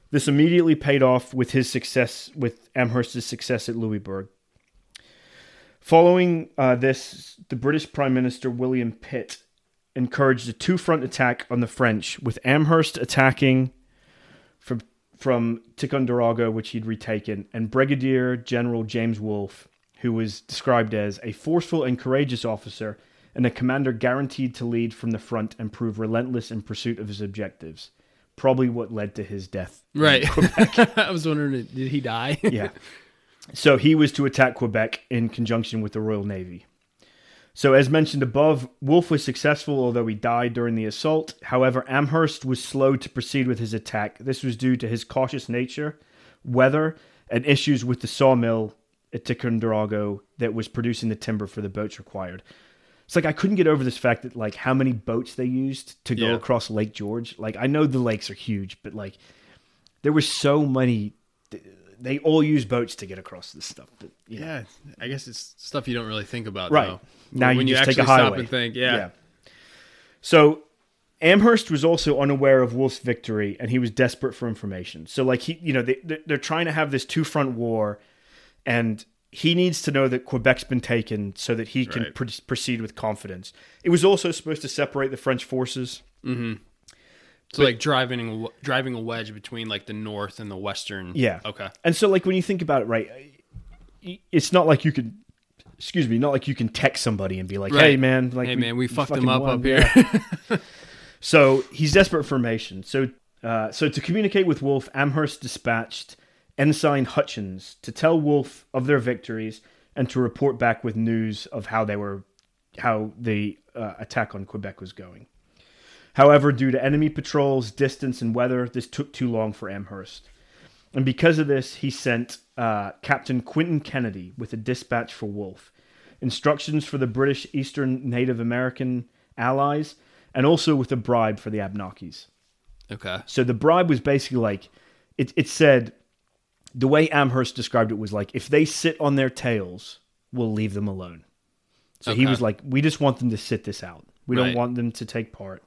This immediately paid off with his success with Amherst's success at Louisbourg. Following uh, this, the British Prime Minister William Pitt encouraged a two-front attack on the French, with Amherst attacking from Ticonderoga, which he'd retaken, and Brigadier General James Wolfe, who was described as a forceful and courageous officer and a commander guaranteed to lead from the front and prove relentless in pursuit of his objectives. Probably what led to his death. Right. I was wondering, did he die? yeah. So he was to attack Quebec in conjunction with the Royal Navy. So, as mentioned above, Wolfe was successful, although he died during the assault. However, Amherst was slow to proceed with his attack. This was due to his cautious nature, weather, and issues with the sawmill at Ticonderoga that was producing the timber for the boats required. It's like I couldn't get over this fact that like how many boats they used to go Yeah. across Lake George. Like I know the lakes are huge, but like there were so many. They all use boats to get across this stuff. But, you know. yeah. I guess it's stuff you don't really think about. Right. Though. Now when you just take a actually stop and think, yeah. So Amherst was also unaware of Wolfe's victory, and he was desperate for information. So, like he, you know, they they- they're trying to have this two front war, and he needs to know that Quebec's been taken so that he can Right. pr- proceed with confidence. It was also supposed to separate the French forces. Mm-hmm. So like driving a, driving a wedge between like the north and the western. Yeah. Okay. And so, like when you think about it, right, it's not like you could. Excuse me, not like you can text somebody and be like, "Hey, man, like, hey man, we fucked fucking him up won." up here. Yeah. So he's desperate for information. So, uh, so to communicate with Wolfe, Amherst dispatched Ensign Hutchins to tell Wolfe of their victories and to report back with news of how they were, how the uh, attack on Quebec was going. However, due to enemy patrols, distance, and weather, this took too long for Amherst. And because of this, he sent uh, Captain Quinton Kennedy with a dispatch for Wolfe, instructions for the British Eastern Native American allies, and also with a bribe for the Abnakis. Okay. So the bribe was basically like it, it said the way Amherst described it was like if they sit on their tails, we'll leave them alone. So he was like, we just want them to sit this out. We don't want them to take part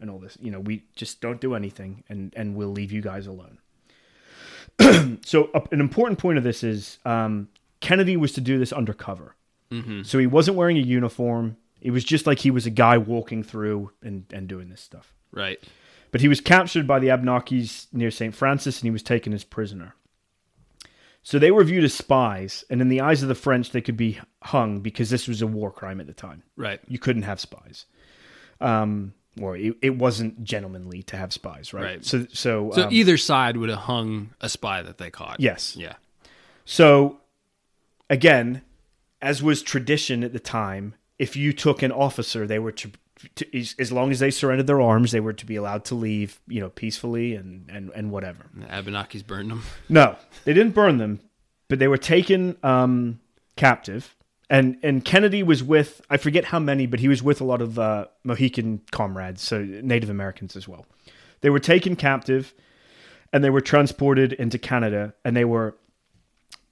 and all this. You know, we just don't do anything and and we'll leave you guys alone. so uh, an important point of this is um, Kennedy was to do this undercover. Mm-hmm. So he wasn't wearing a uniform. It was just like he was a guy walking through and, and doing this stuff. Right. But he was captured by the Abnakis near St. Francis and he was taken as prisoner. So they were viewed as spies, and in the eyes of the French, they could be hung because this was a war crime at the time. Right. You couldn't have spies. Um, or it, it wasn't gentlemanly to have spies, right? Right. So, so, So um, either side would have hung a spy that they caught. yes. Yeah. So, again, as was tradition at the time, if you took an officer, they were to, to as, as long as they surrendered their arms, they were to be allowed to leave, you know, peacefully and and and whatever. The Abenakis burned them. No, they didn't burn them, but they were taken um, captive. And and Kennedy was with I forget how many, but he was with a lot of uh, Mohican comrades, so Native Americans as well. They were taken captive, and they were transported into Canada, and they were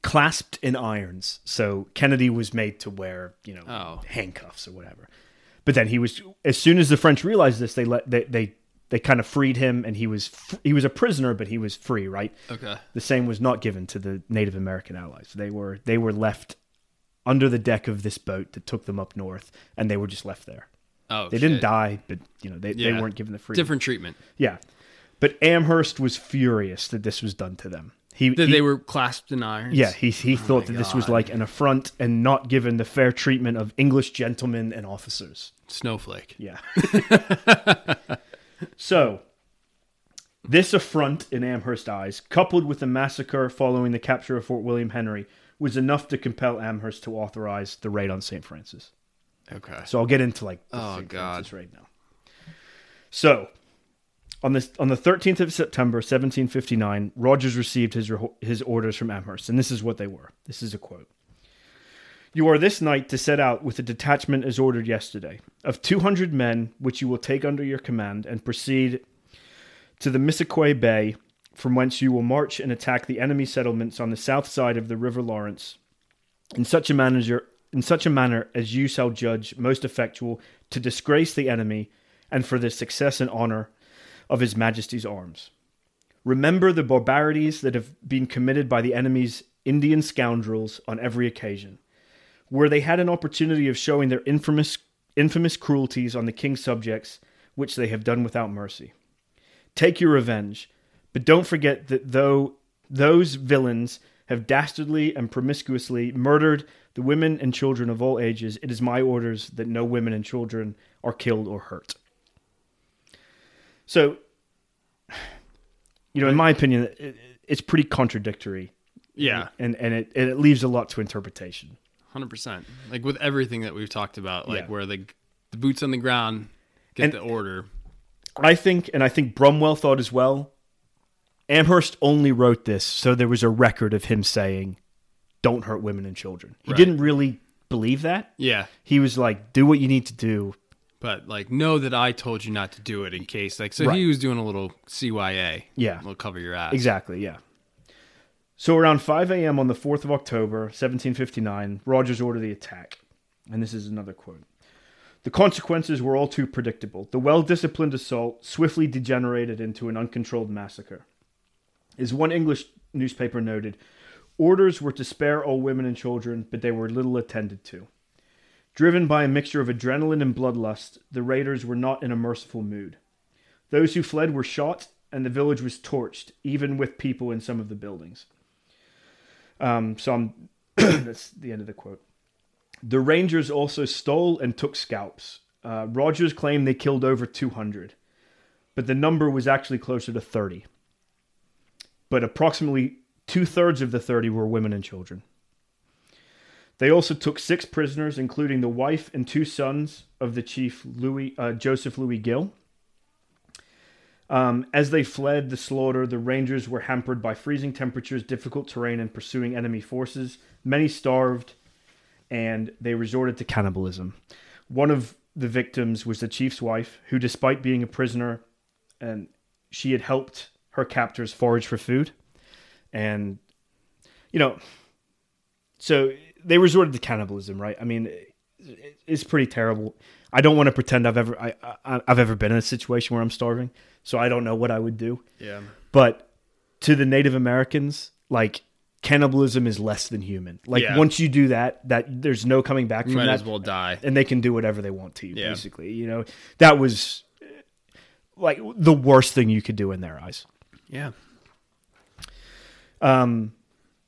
clasped in irons. So Kennedy was made to wear you know Oh. handcuffs or whatever. But then he was as soon as the French realized this, they let they they, they kind of freed him, and he was he was a prisoner, but he was free, right? Okay. The same was not given to the Native American allies. They were they were left under the deck of this boat that took them up north, and they were just left there. Oh, They didn't die, but you know they, they weren't given the freedom. Different treatment. Yeah, but Amherst was furious that this was done to them. He, That he- they were clasped in irons. yeah he he oh thought my that this was like an affront and not given the fair treatment of English gentlemen and officers. Snowflake. Yeah. so, this affront in Amherst's eyes, coupled with the massacre following the capture of Fort William Henry, was enough to compel Amherst to authorize the raid on St. Francis. Okay. So I'll get into like Oh, St. God. Francis right now. So, on this on the 13th of September 1759, Rogers received his his orders from Amherst, and this is what they were. This is a quote. You are this night to set out with a detachment as ordered yesterday, of 200 men, which you will take under your command, and proceed to the Missisquoi Bay, from whence you will march and attack the enemy settlements on the south side of the River Lawrence, in such a manner in such a manner as you shall judge most effectual to disgrace the enemy, and for the success and honor of his Majesty's arms. Remember the barbarities that have been committed by the enemy's Indian scoundrels on every occasion where they had an opportunity of showing their infamous infamous cruelties on the king's subjects, which they have done without mercy. Take your revenge, but don't forget that though those villains have dastardly and promiscuously murdered the women and children of all ages, it is my orders that no women and children are killed or hurt. So, you know, in my opinion, it, it's pretty contradictory, Yeah. and and it, and it leaves a lot to interpretation. Hundred percent. Like with everything that we've talked about, like Yeah. where the the boots on the ground get And- the order. I think, and I think Brumwell thought as well. Amherst only wrote this so there was a record of him saying, "Don't hurt women and children." He Right. didn't really believe that. Yeah. He was like, "Do what you need to do." But like know that I told you not to do it in case like so Right. he was doing a little CYA. Yeah, We'll cover your ass. exactly. Yeah. So around 5 a.m. on the 4th of October, 1759, Rogers ordered the attack, and this is another quote. The consequences were all too predictable. The well disciplined assault swiftly degenerated into an uncontrolled massacre. As one English newspaper noted, orders were to spare all women and children, but they were little attended to. Driven by a mixture of adrenaline and bloodlust, the raiders were not in a merciful mood. Those who fled were shot, and the village was torched, even with people in some of the buildings. Um, so I'm, that's the end of the quote. The Rangers also stole and took scalps. Uh, Rogers claimed they killed over 200, but the number was actually closer to 30. But approximately two thirds of the 30 were women and children. They also took six prisoners, including the wife and two sons of the chief Louis uh, Joseph Louis Gill. Um, as they fled the slaughter, the Rangers were hampered by freezing temperatures, difficult terrain, and pursuing enemy forces. Many starved, and they resorted to cannibalism. One of the victims was the chief's wife, who, despite being a prisoner and she had helped her captors forage for food, and you know, so they resorted to cannibalism. Right? I mean, it's pretty terrible. I don't want to pretend I've ever I, I I've ever been in a situation where I'm starving, so I don't know what I would do. Yeah. But to the Native Americans, like cannibalism is less than human. Like Yeah. once you do that, that there's no coming back from might that as well die. and they can do whatever they want to you Yeah. basically you know that was like the worst thing you could do in their eyes Yeah. um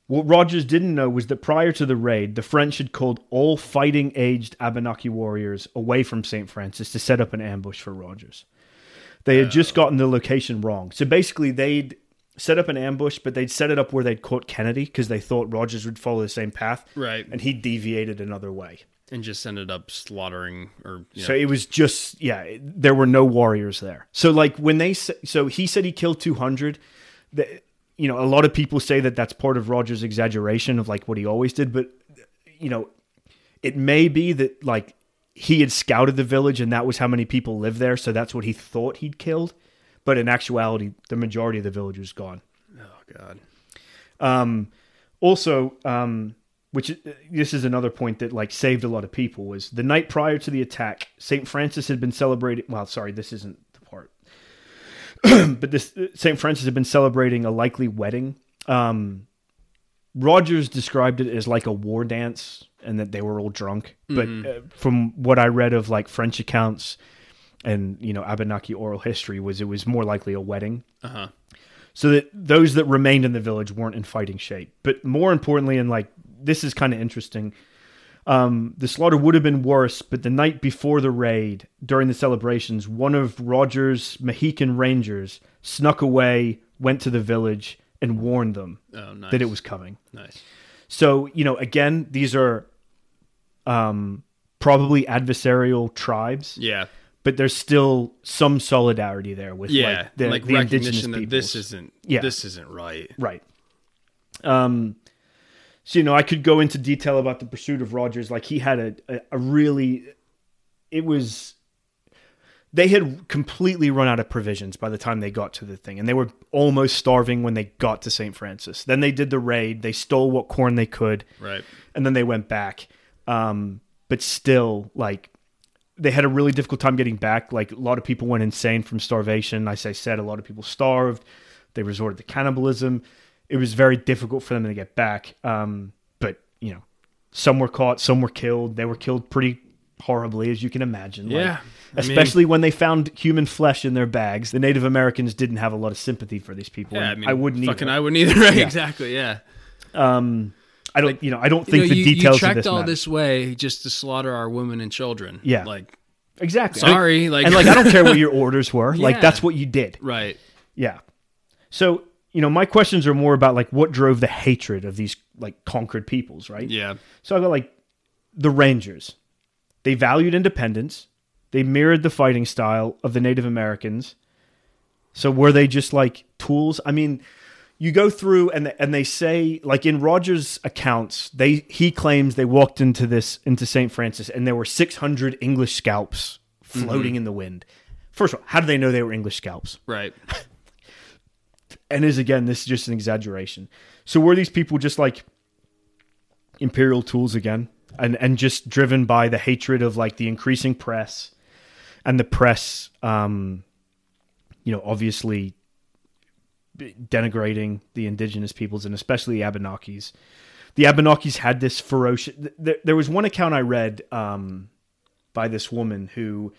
what Rogers didn't know was that prior to the raid, the French had called all fighting aged Abenaki warriors away from St. Francis to set up an ambush for Rogers. They had just gotten the location wrong. So basically, they'd set up an ambush, but they'd set it up where they'd caught Kennedy because they thought Rogers would follow the same path, Right. and he deviated another way. And just ended up slaughtering or you know, So it was just yeah, there were no warriors there. So like when they so he said he killed 200 the, you know, a lot of people say that that's part of Rogers exaggeration of like what he always did, but you know, it may be that like he had scouted the village and that was how many people lived there, so that's what he thought he'd killed. But in actuality, the majority of the village was gone. oh god. Um, also, um, which this is another point that like saved a lot of people was the night prior to the attack. Saint Francis had been celebrating. Well, sorry, this isn't the part, but this Saint Francis had been celebrating a likely wedding. Um, Rogers described it as like a war dance, and that they were all drunk. But uh, from what I read of like French accounts and you know Abenaki oral history, was it was more likely a wedding Uh huh. so that those that remained in the village weren't in fighting shape. But more importantly, and like this is kind of interesting, um, the slaughter would have been worse. But the night before the raid, during the celebrations, one of Rogers' Mohican Rangers snuck away, went to the village, and warned them Oh nice. that it was coming. nice. So you know, again, these are um, probably adversarial tribes, Yeah. But there's still some solidarity there with Yeah. like the, like the indigenous recognition that peoples. this isn't Yeah. this isn't right. Right. Um, so you know, I could go into detail about the pursuit of Rogers. Like he had a, a, a really, it was. They had completely run out of provisions by the time they got to the thing, and they were almost starving when they got to St. Francis. Then they did the raid. They stole what corn they could, Right. and then they went back. Um, but still, like they had a really difficult time getting back. Like a lot of people went insane from starvation. As I said, a lot of people starved. They resorted to cannibalism. It was very difficult for them to get back. Um, but you know, some were caught, some were killed. They were killed pretty horribly, as you can imagine. Like, Yeah. I mean- especially when they found human flesh in their bags. The Native Americans didn't have a lot of sympathy for these people. Yeah, I mean, I wouldn't fucking either. I wouldn't either. Right? Yeah. Exactly. Yeah. um, I don't. you know, I don't You think know, the you, details you trekked this all matter. this way just to slaughter our women and children. Yeah. Like, exactly. sorry. Like, and like I don't care what your orders were. Like that's what you did. right. Yeah. So, you know, my questions are more about like what drove the hatred of these like conquered peoples, right? Yeah. So I got like the Rangers. They valued independence. They mirrored the fighting style of the Native Americans. So were they just like tools? I mean, you go through and and they say like in Rogers' accounts, they he claims they walked into this into St. Francis and there were 600 English scalps floating in the wind. First of all, how do they know they were English scalps? Right. and is again this is just an exaggeration so were these people just like imperial tools again and and just driven by the hatred of like the increasing press and the press um you know obviously denigrating the indigenous peoples and especially the abenakis. The abenakis had this ferocious there, there was one account i read um by this woman who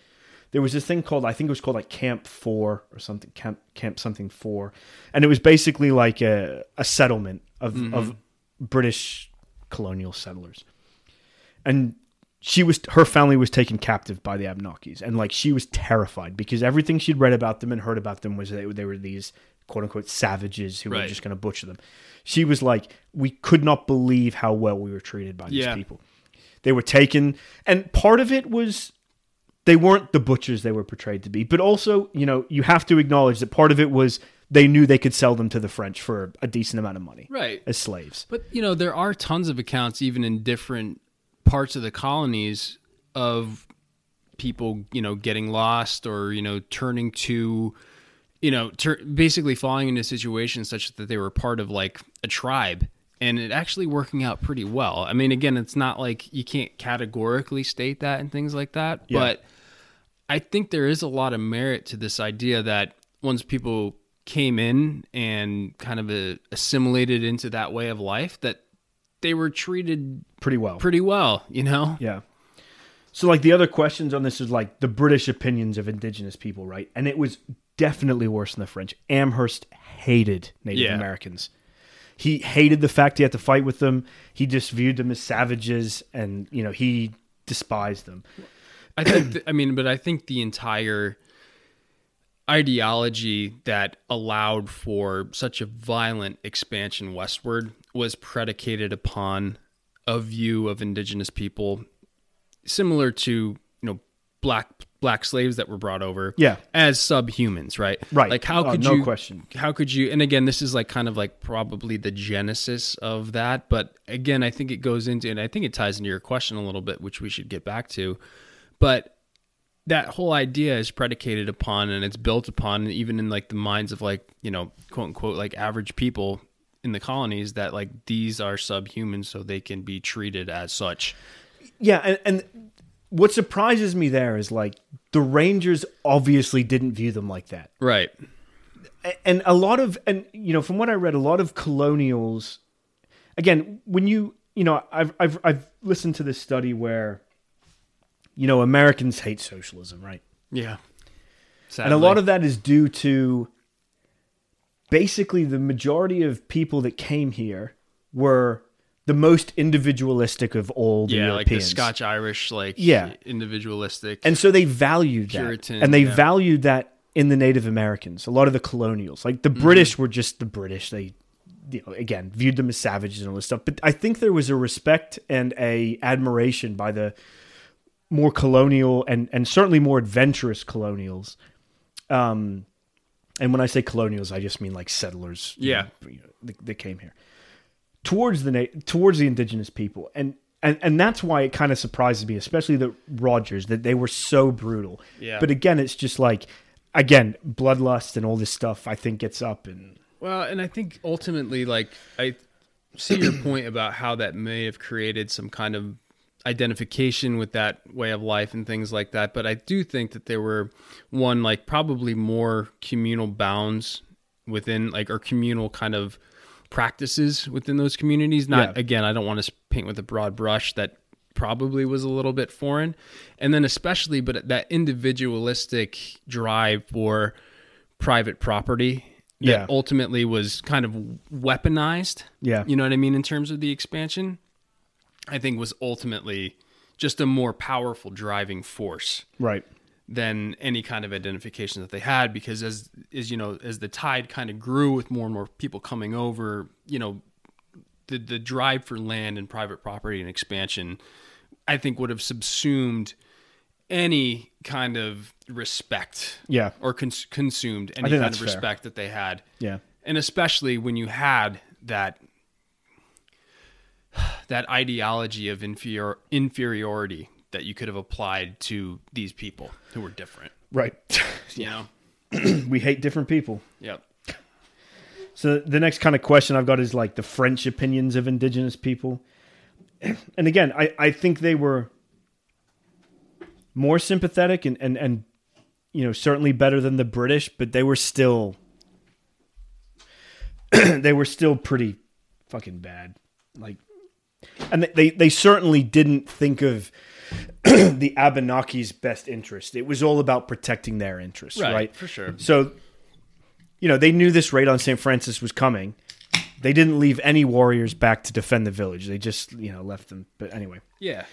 there was this thing called I think it was called like Camp Four or something Camp Camp something Four, and it was basically like a, a settlement of of British colonial settlers, and she was her family was taken captive by the Abenakis, and like she was terrified because everything she'd read about them and heard about them was they, they were these quote unquote savages who were just going to butcher them. She was like, we could not believe how well we were treated by these Yeah. people. They were taken, and part of it was they weren't the butchers they were portrayed to be. But also, you know, you have to acknowledge that part of it was they knew they could sell them to the French for a decent amount of money Right. as slaves. But you know, there are tons of accounts, even in different parts of the colonies, of people, you know, getting lost or you know, turning to you know, ter- basically falling into situations such that they were part of like a tribe and it actually working out pretty well. I mean, again, it's not like you can't categorically state that and things like that, Yeah. but I think there is a lot of merit to this idea that once people came in and kind of uh, assimilated into that way of life, that they were treated Pretty well. pretty well, you know? Yeah. So like the other questions on this is like the British opinions of indigenous people, right? And it was definitely worse than the French. Amherst hated Native Yeah. Americans. He hated the fact he had to fight with them. He just viewed them as savages and, you know, he despised them. I think, th- I mean, but I think the entire ideology that allowed for such a violent expansion westward was predicated upon a view of indigenous people similar to, you know, black black slaves that were brought over Yeah. as subhumans, right? Right. Like how Oh, could no you question. how could you and again this is like kind of like probably the genesis of that but again i think it goes into and i think it ties into your question a little bit which we should get back to but that whole idea is predicated upon and it's built upon even in like the minds of like you know quote unquote like average people in the colonies that like these are subhumans so they can be treated as such Yeah, and, and what surprises me there is like the Rangers obviously didn't view them like that. right. And a lot of and you know from what i read a lot of colonials again when you you know i've i've i've listened to this study where you know americans hate socialism right? Yeah. And a lot of that is due to basically the majority of people that came here were the most individualistic of all the yeah like the scotch irish like Yeah. individualistic And so they valued that. Puritan, and they yeah. valued that in the Native Americans. A lot of the colonials. Like the Mm-hmm. British were just the British. They you know, again, viewed them as savages and all this stuff. But I think there was a respect and a admiration by the more colonial and, and certainly more adventurous colonials. Um and when I say colonials, I just mean like settlers. Yeah. you know, that, that came here towards the towards the indigenous people, and and and that's why it kind of surprises me, especially the Rogers, that they were so brutal. Yeah. But again, it's just like again, bloodlust and all this stuff. I think gets up and Well, and I think ultimately, like, I see your point about how that may have created some kind of identification with that way of life and things like that. But I do think that there were one, like, probably more communal bounds within, like, or communal kind of practices within those communities. Not, Yeah. again, I don't want to paint with a broad brush that probably was a little bit foreign. And then, especially, but that individualistic drive for private property that Yeah. ultimately was kind of weaponized. Yeah. You know what I mean? In terms of the expansion, I think was ultimately just a more powerful driving force right. Than any kind of identification that they had because as as you know as the tide kind of grew with more and more people coming over you know the the drive for land and private property and expansion i think would have subsumed any kind of respect Yeah. or cons- consumed any kind of fair. respect that they had Yeah. and especially when you had that that ideology of inferior inferiority that you could have applied to these people who were different Right. you know we hate different people. yep So the next kind of question I've got is like the French opinions of indigenous people. And again, I, I think they were more sympathetic and, and, and you know, certainly better than the British, but they were still they were still pretty fucking bad. Like and they, they certainly didn't think of the Abenaki's best interest. It was all about protecting their interests, right? for sure So, you know, they knew this raid on St. Francis was coming. They didn't leave any warriors back to defend the village. They just, you know, left them. But anyway. yeah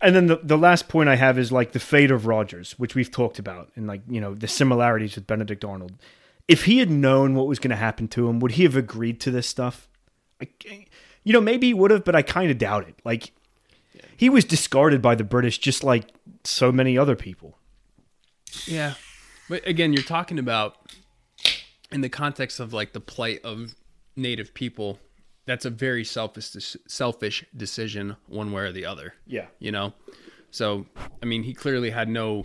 And then the, the last point I have is like the fate of Rogers, which we've talked about, and like, you know, the similarities with Benedict Arnold. If he had known what was going to happen to him, would he have agreed to this stuff? I, you know, maybe he would have, but I kind of doubt it. Like, he was discarded by the British just like so many other people. yeah but again you're talking about in the context of like the plight of native people that's a very selfish selfish decision one way or the other Yeah. you know so i mean he clearly had no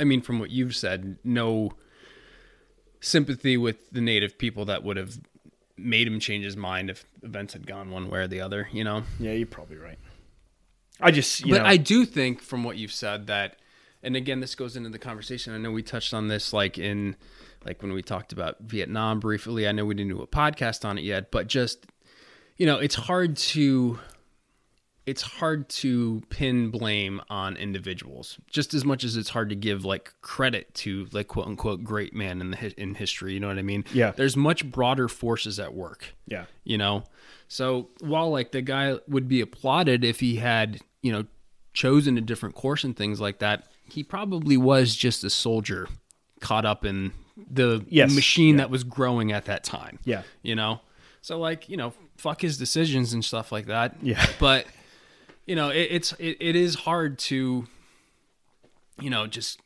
i mean from what you've said no sympathy with the native people that would have made him change his mind if events had gone one way or the other, you know? Yeah, you're probably right. I just, you but know, I do think from what you've said that, and again, this goes into the conversation. I know we touched on this like in, like when we talked about Vietnam briefly. I know we didn't do a podcast on it yet, but just, you know, it's hard to, it's hard to pin blame on individuals just as much as it's hard to give like credit to like quote unquote great man in the in history. You know what I mean? Yeah. There's much broader forces at work yeah, you know so while like the guy would be applauded if he had you know chosen a different course and things like that he probably was just a soldier caught up in the Yes. machine Yeah. that was growing at that time yeah, you know so like you know fuck his decisions and stuff like that Yeah. but you know it, it's it, it is hard to you know just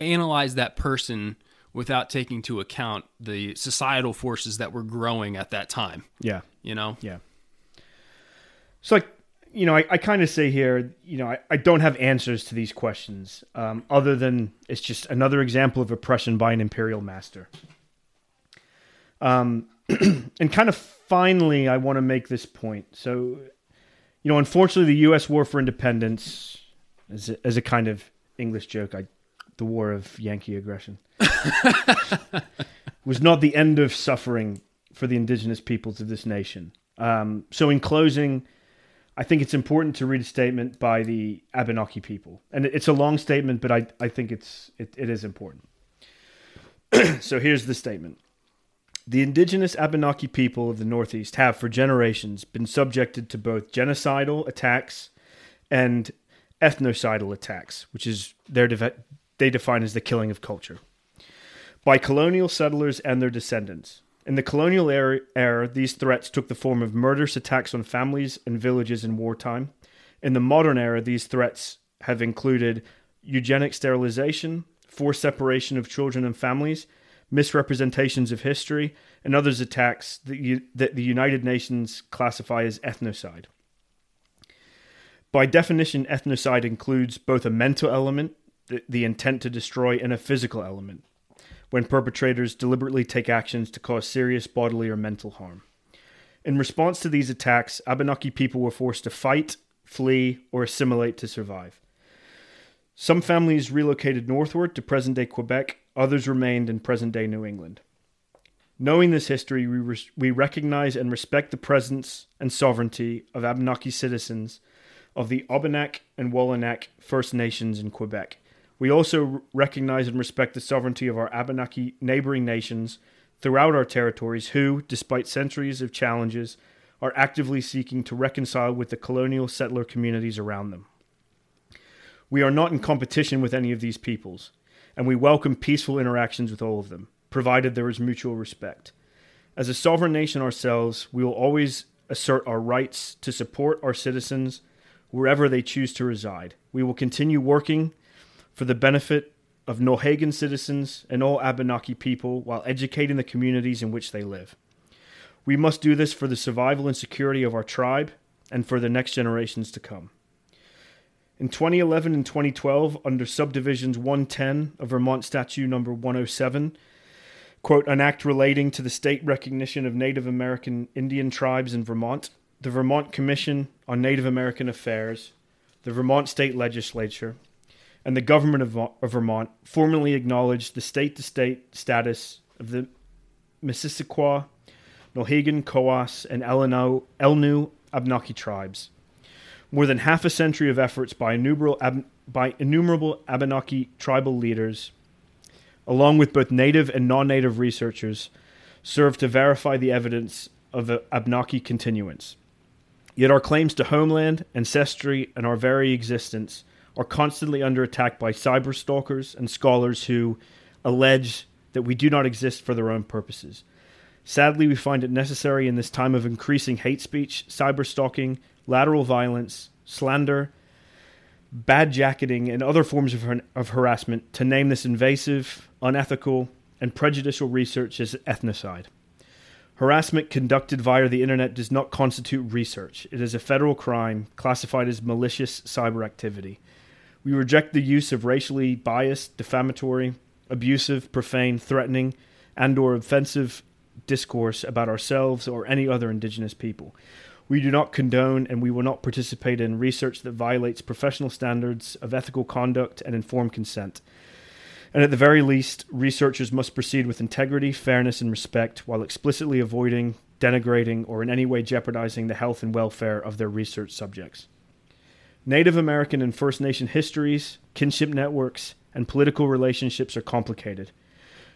analyze that person without taking into account the societal forces that were growing at that time yeah. you know Yeah. So, like, you know, I, I kind of say here, you know, I, I don't have answers to these questions um, other than it's just another example of oppression by an imperial master. Um, and kind of finally, I want to make this point. So, you know, unfortunately, the U.S. War for Independence, as a, as a kind of English joke, I, the war of Yankee aggression, was not the end of suffering for the indigenous peoples of this nation. Um, so, in closing, I think it's important to read a statement by the Abenaki people, and it's a long statement, but I, I think it's it, it is important. so here's the statement: The indigenous Abenaki people of the Northeast have, for generations, been subjected to both genocidal attacks and ethnocidal attacks, which is their deve- they define as the killing of culture, by colonial settlers and their descendants. In the colonial era, era, these threats took the form of murderous attacks on families and villages in wartime. In the modern era, these threats have included eugenic sterilization, forced separation of children and families, misrepresentations of history, and others attacks that, you, that the United Nations classify as ethnocide. By definition, ethnocide includes both a mental element, the, the intent to destroy, and a physical element when perpetrators deliberately take actions to cause serious bodily or mental harm. In response to these attacks, Abenaki people were forced to fight, flee, or assimilate to survive. Some families relocated northward to present day Quebec, others remained in present day New England. Knowing this history, we, we recognize and respect the presence and sovereignty of Abenaki citizens of the Odanak and Wolinak First Nations in Quebec. We also recognize and respect the sovereignty of our Abenaki neighboring nations throughout our territories who, despite centuries of challenges, are actively seeking to reconcile with the colonial settler communities around them. We are not in competition with any of these peoples, and we welcome peaceful interactions with all of them, provided there is mutual respect. As a sovereign nation ourselves, we will always assert our rights to support our citizens wherever they choose to reside. We will continue working for the benefit of Nulhegan citizens and all Abenaki people while educating the communities in which they live. We must do this for the survival and security of our tribe and for the next generations to come. In 2011 and 2012, under subdivisions 110 of Vermont Statute number 107, quote, an act relating to the state recognition of Native American Indian tribes in Vermont, the Vermont Commission on Native American Affairs, the Vermont State Legislature, and the government of, Vermont formally acknowledged the state to state status of the Missisquoi, Nulhegan, Coas, and Elno, Elnu Abnaki tribes. More than half a century of efforts by innumerable, Ab- by innumerable Abenaki tribal leaders, along with both native and non native researchers, serve to verify the evidence of Abnaki continuance. Yet our claims to homeland, ancestry, and our very existence are constantly under attack by cyber stalkers and scholars who allege that we do not exist for their own purposes. Sadly, we find it necessary in this time of increasing hate speech, cyber stalking, lateral violence, slander, bad jacketing, and other forms of, har- of harassment to name this invasive, unethical, and prejudicial research as ethnocide. Harassment conducted via the internet does not constitute research. It is a federal crime classified as malicious cyber activity. We reject the use of racially biased, defamatory, abusive, profane, threatening, and or offensive discourse about ourselves or any other indigenous people. We do not condone and we will not participate in research that violates professional standards of ethical conduct and informed consent. And at the very least, researchers must proceed with integrity, fairness, and respect while explicitly avoiding, denigrating, or in any way jeopardizing the health and welfare of their research subjects. Native American and First Nation histories, kinship networks, and political relationships are complicated.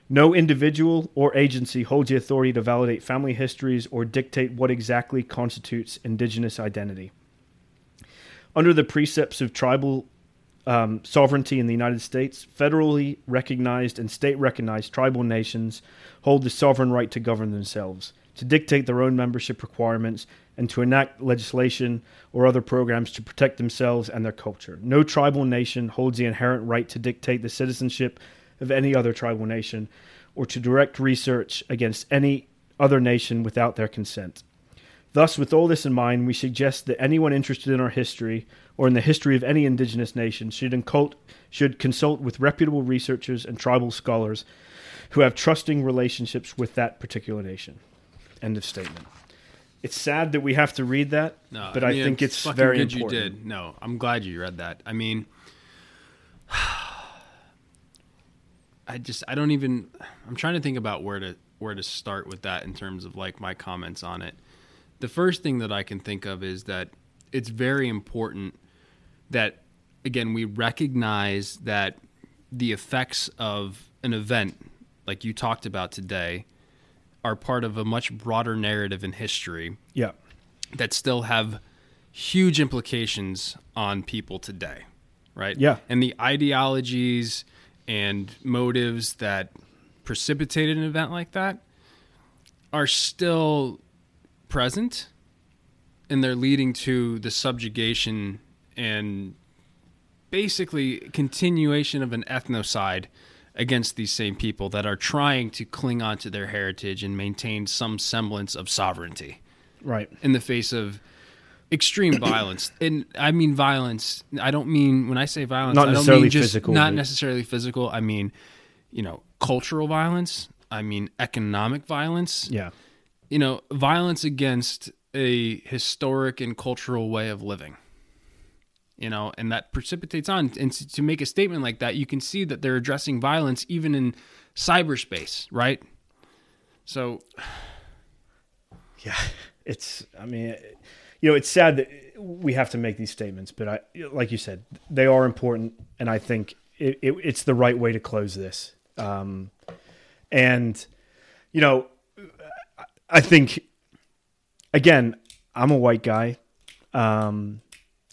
No individual or agency holds the authority to validate family histories or dictate what exactly constitutes indigenous identity. Under the precepts of tribal um, sovereignty in the United States, federally recognized and state recognized tribal nations hold the sovereign right to govern themselves, to dictate their own membership requirements, and to enact legislation or other programs to protect themselves and their culture. No tribal nation holds the inherent right to dictate the citizenship of any other tribal nation or to direct research against any other nation without their consent. Thus, with all this in mind, we suggest that anyone interested in our history or in the history of any indigenous nation should, incult, should consult with reputable researchers and tribal scholars who have trusting relationships with that particular nation. End of statement. It's sad that we have to read that, No, but I, mean, think it's fucking very important. You did. No, I'm glad you read that. I mean, I just I don't even. I'm trying to think about where to where to start with that in terms of like my comments on it. The first thing that I can think of is that it's very important that again we recognize that the effects of an event like you talked about today are part of a much broader narrative in history Yeah. that still have huge implications on people today, right? Yeah. And the ideologies and motives that precipitated an event like that are still present and they're leading to the subjugation and basically continuation of an ethnocide against these same people that are trying to cling on to their heritage and maintain some semblance of sovereignty Right. in the face of extreme violence. And I mean violence. I don't mean when I say violence, Not I don't necessarily mean just physical, not necessarily physical. I mean, you know, cultural violence. I mean, economic violence. Yeah. You know, violence against a historic and cultural way of living. You know, and that precipitates on. And to make a statement like that, you can see that they're addressing violence even in cyberspace, right? So Yeah, it's. I mean, it- you know, it's sad that we have to make these statements, but I, like you said, they are important, and I think it, it, it's the right way to close this. Um, and you know, I think again, I'm a white guy. Um,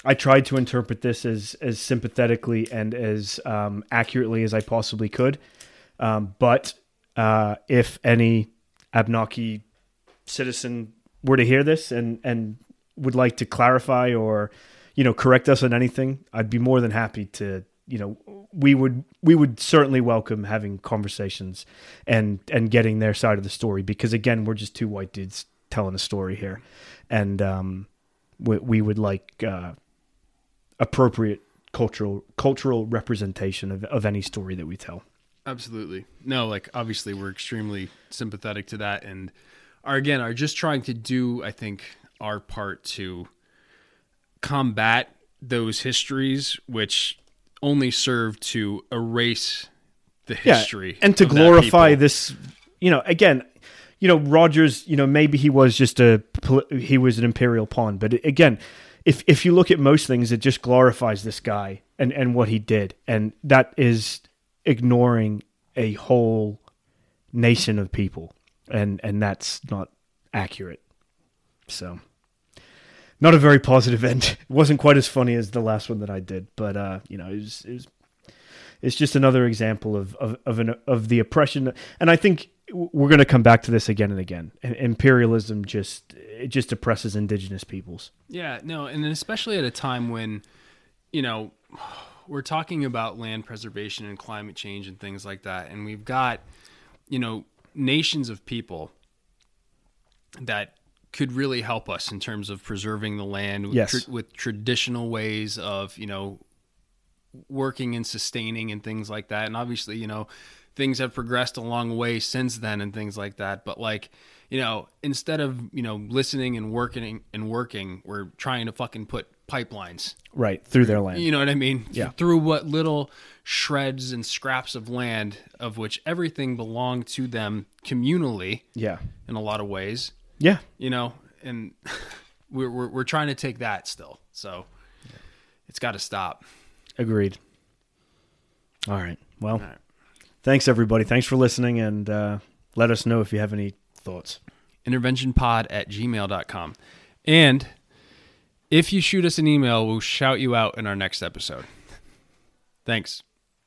I tried to interpret this as as sympathetically and as um, accurately as I possibly could. Um, but uh, if any Abnaki citizen were to hear this and and would like to clarify or you know correct us on anything, I'd be more than happy to. You know, we would we would certainly welcome having conversations and and getting their side of the story because again, we're just two white dudes telling a story here, and um, we, we would like uh, appropriate cultural cultural representation of, of any story that we tell. Absolutely. No, like obviously we're extremely sympathetic to that and are again are just trying to do I think our part to combat those histories which only serve to erase the history and to glorify this you know again you know rogers you know maybe he was just a he was an imperial pawn but again if if you look at most things it just glorifies this guy and and what he did. And that is ignoring a whole nation of people. And and that's not accurate. So not a very positive end. It wasn't quite as funny as the last one that i did but uh you know it was, it was it's just another example of of of, an, of the oppression. And i think we're going to come back to this again and again imperialism just it just oppresses indigenous peoples Yeah, no, and especially at a time when, you know, we're talking about land preservation and climate change and things like that, and we've got, you know, nations of people that could really help us in terms of preserving the land with, Yes. tra- with traditional ways of, you know, working and sustaining and things like that. And obviously, you know, things have progressed a long way since then and things like that. But like, you know, instead of, you know, listening and working and working, we're trying to fucking put pipelines. Right through their land. You know what I mean? Yeah. Through what little shreds and scraps of land of which everything belonged to them communally yeah. in a lot of ways, Yeah. you know, and we're, we're, we're trying to take that still. So it's got to stop. Agreed. All right. Well, right. Thanks everybody. Thanks for listening, and uh, let us know if you have any thoughts. interventionpod at gmail.com. And if you shoot us an email, we'll shout you out in our next episode. Thanks.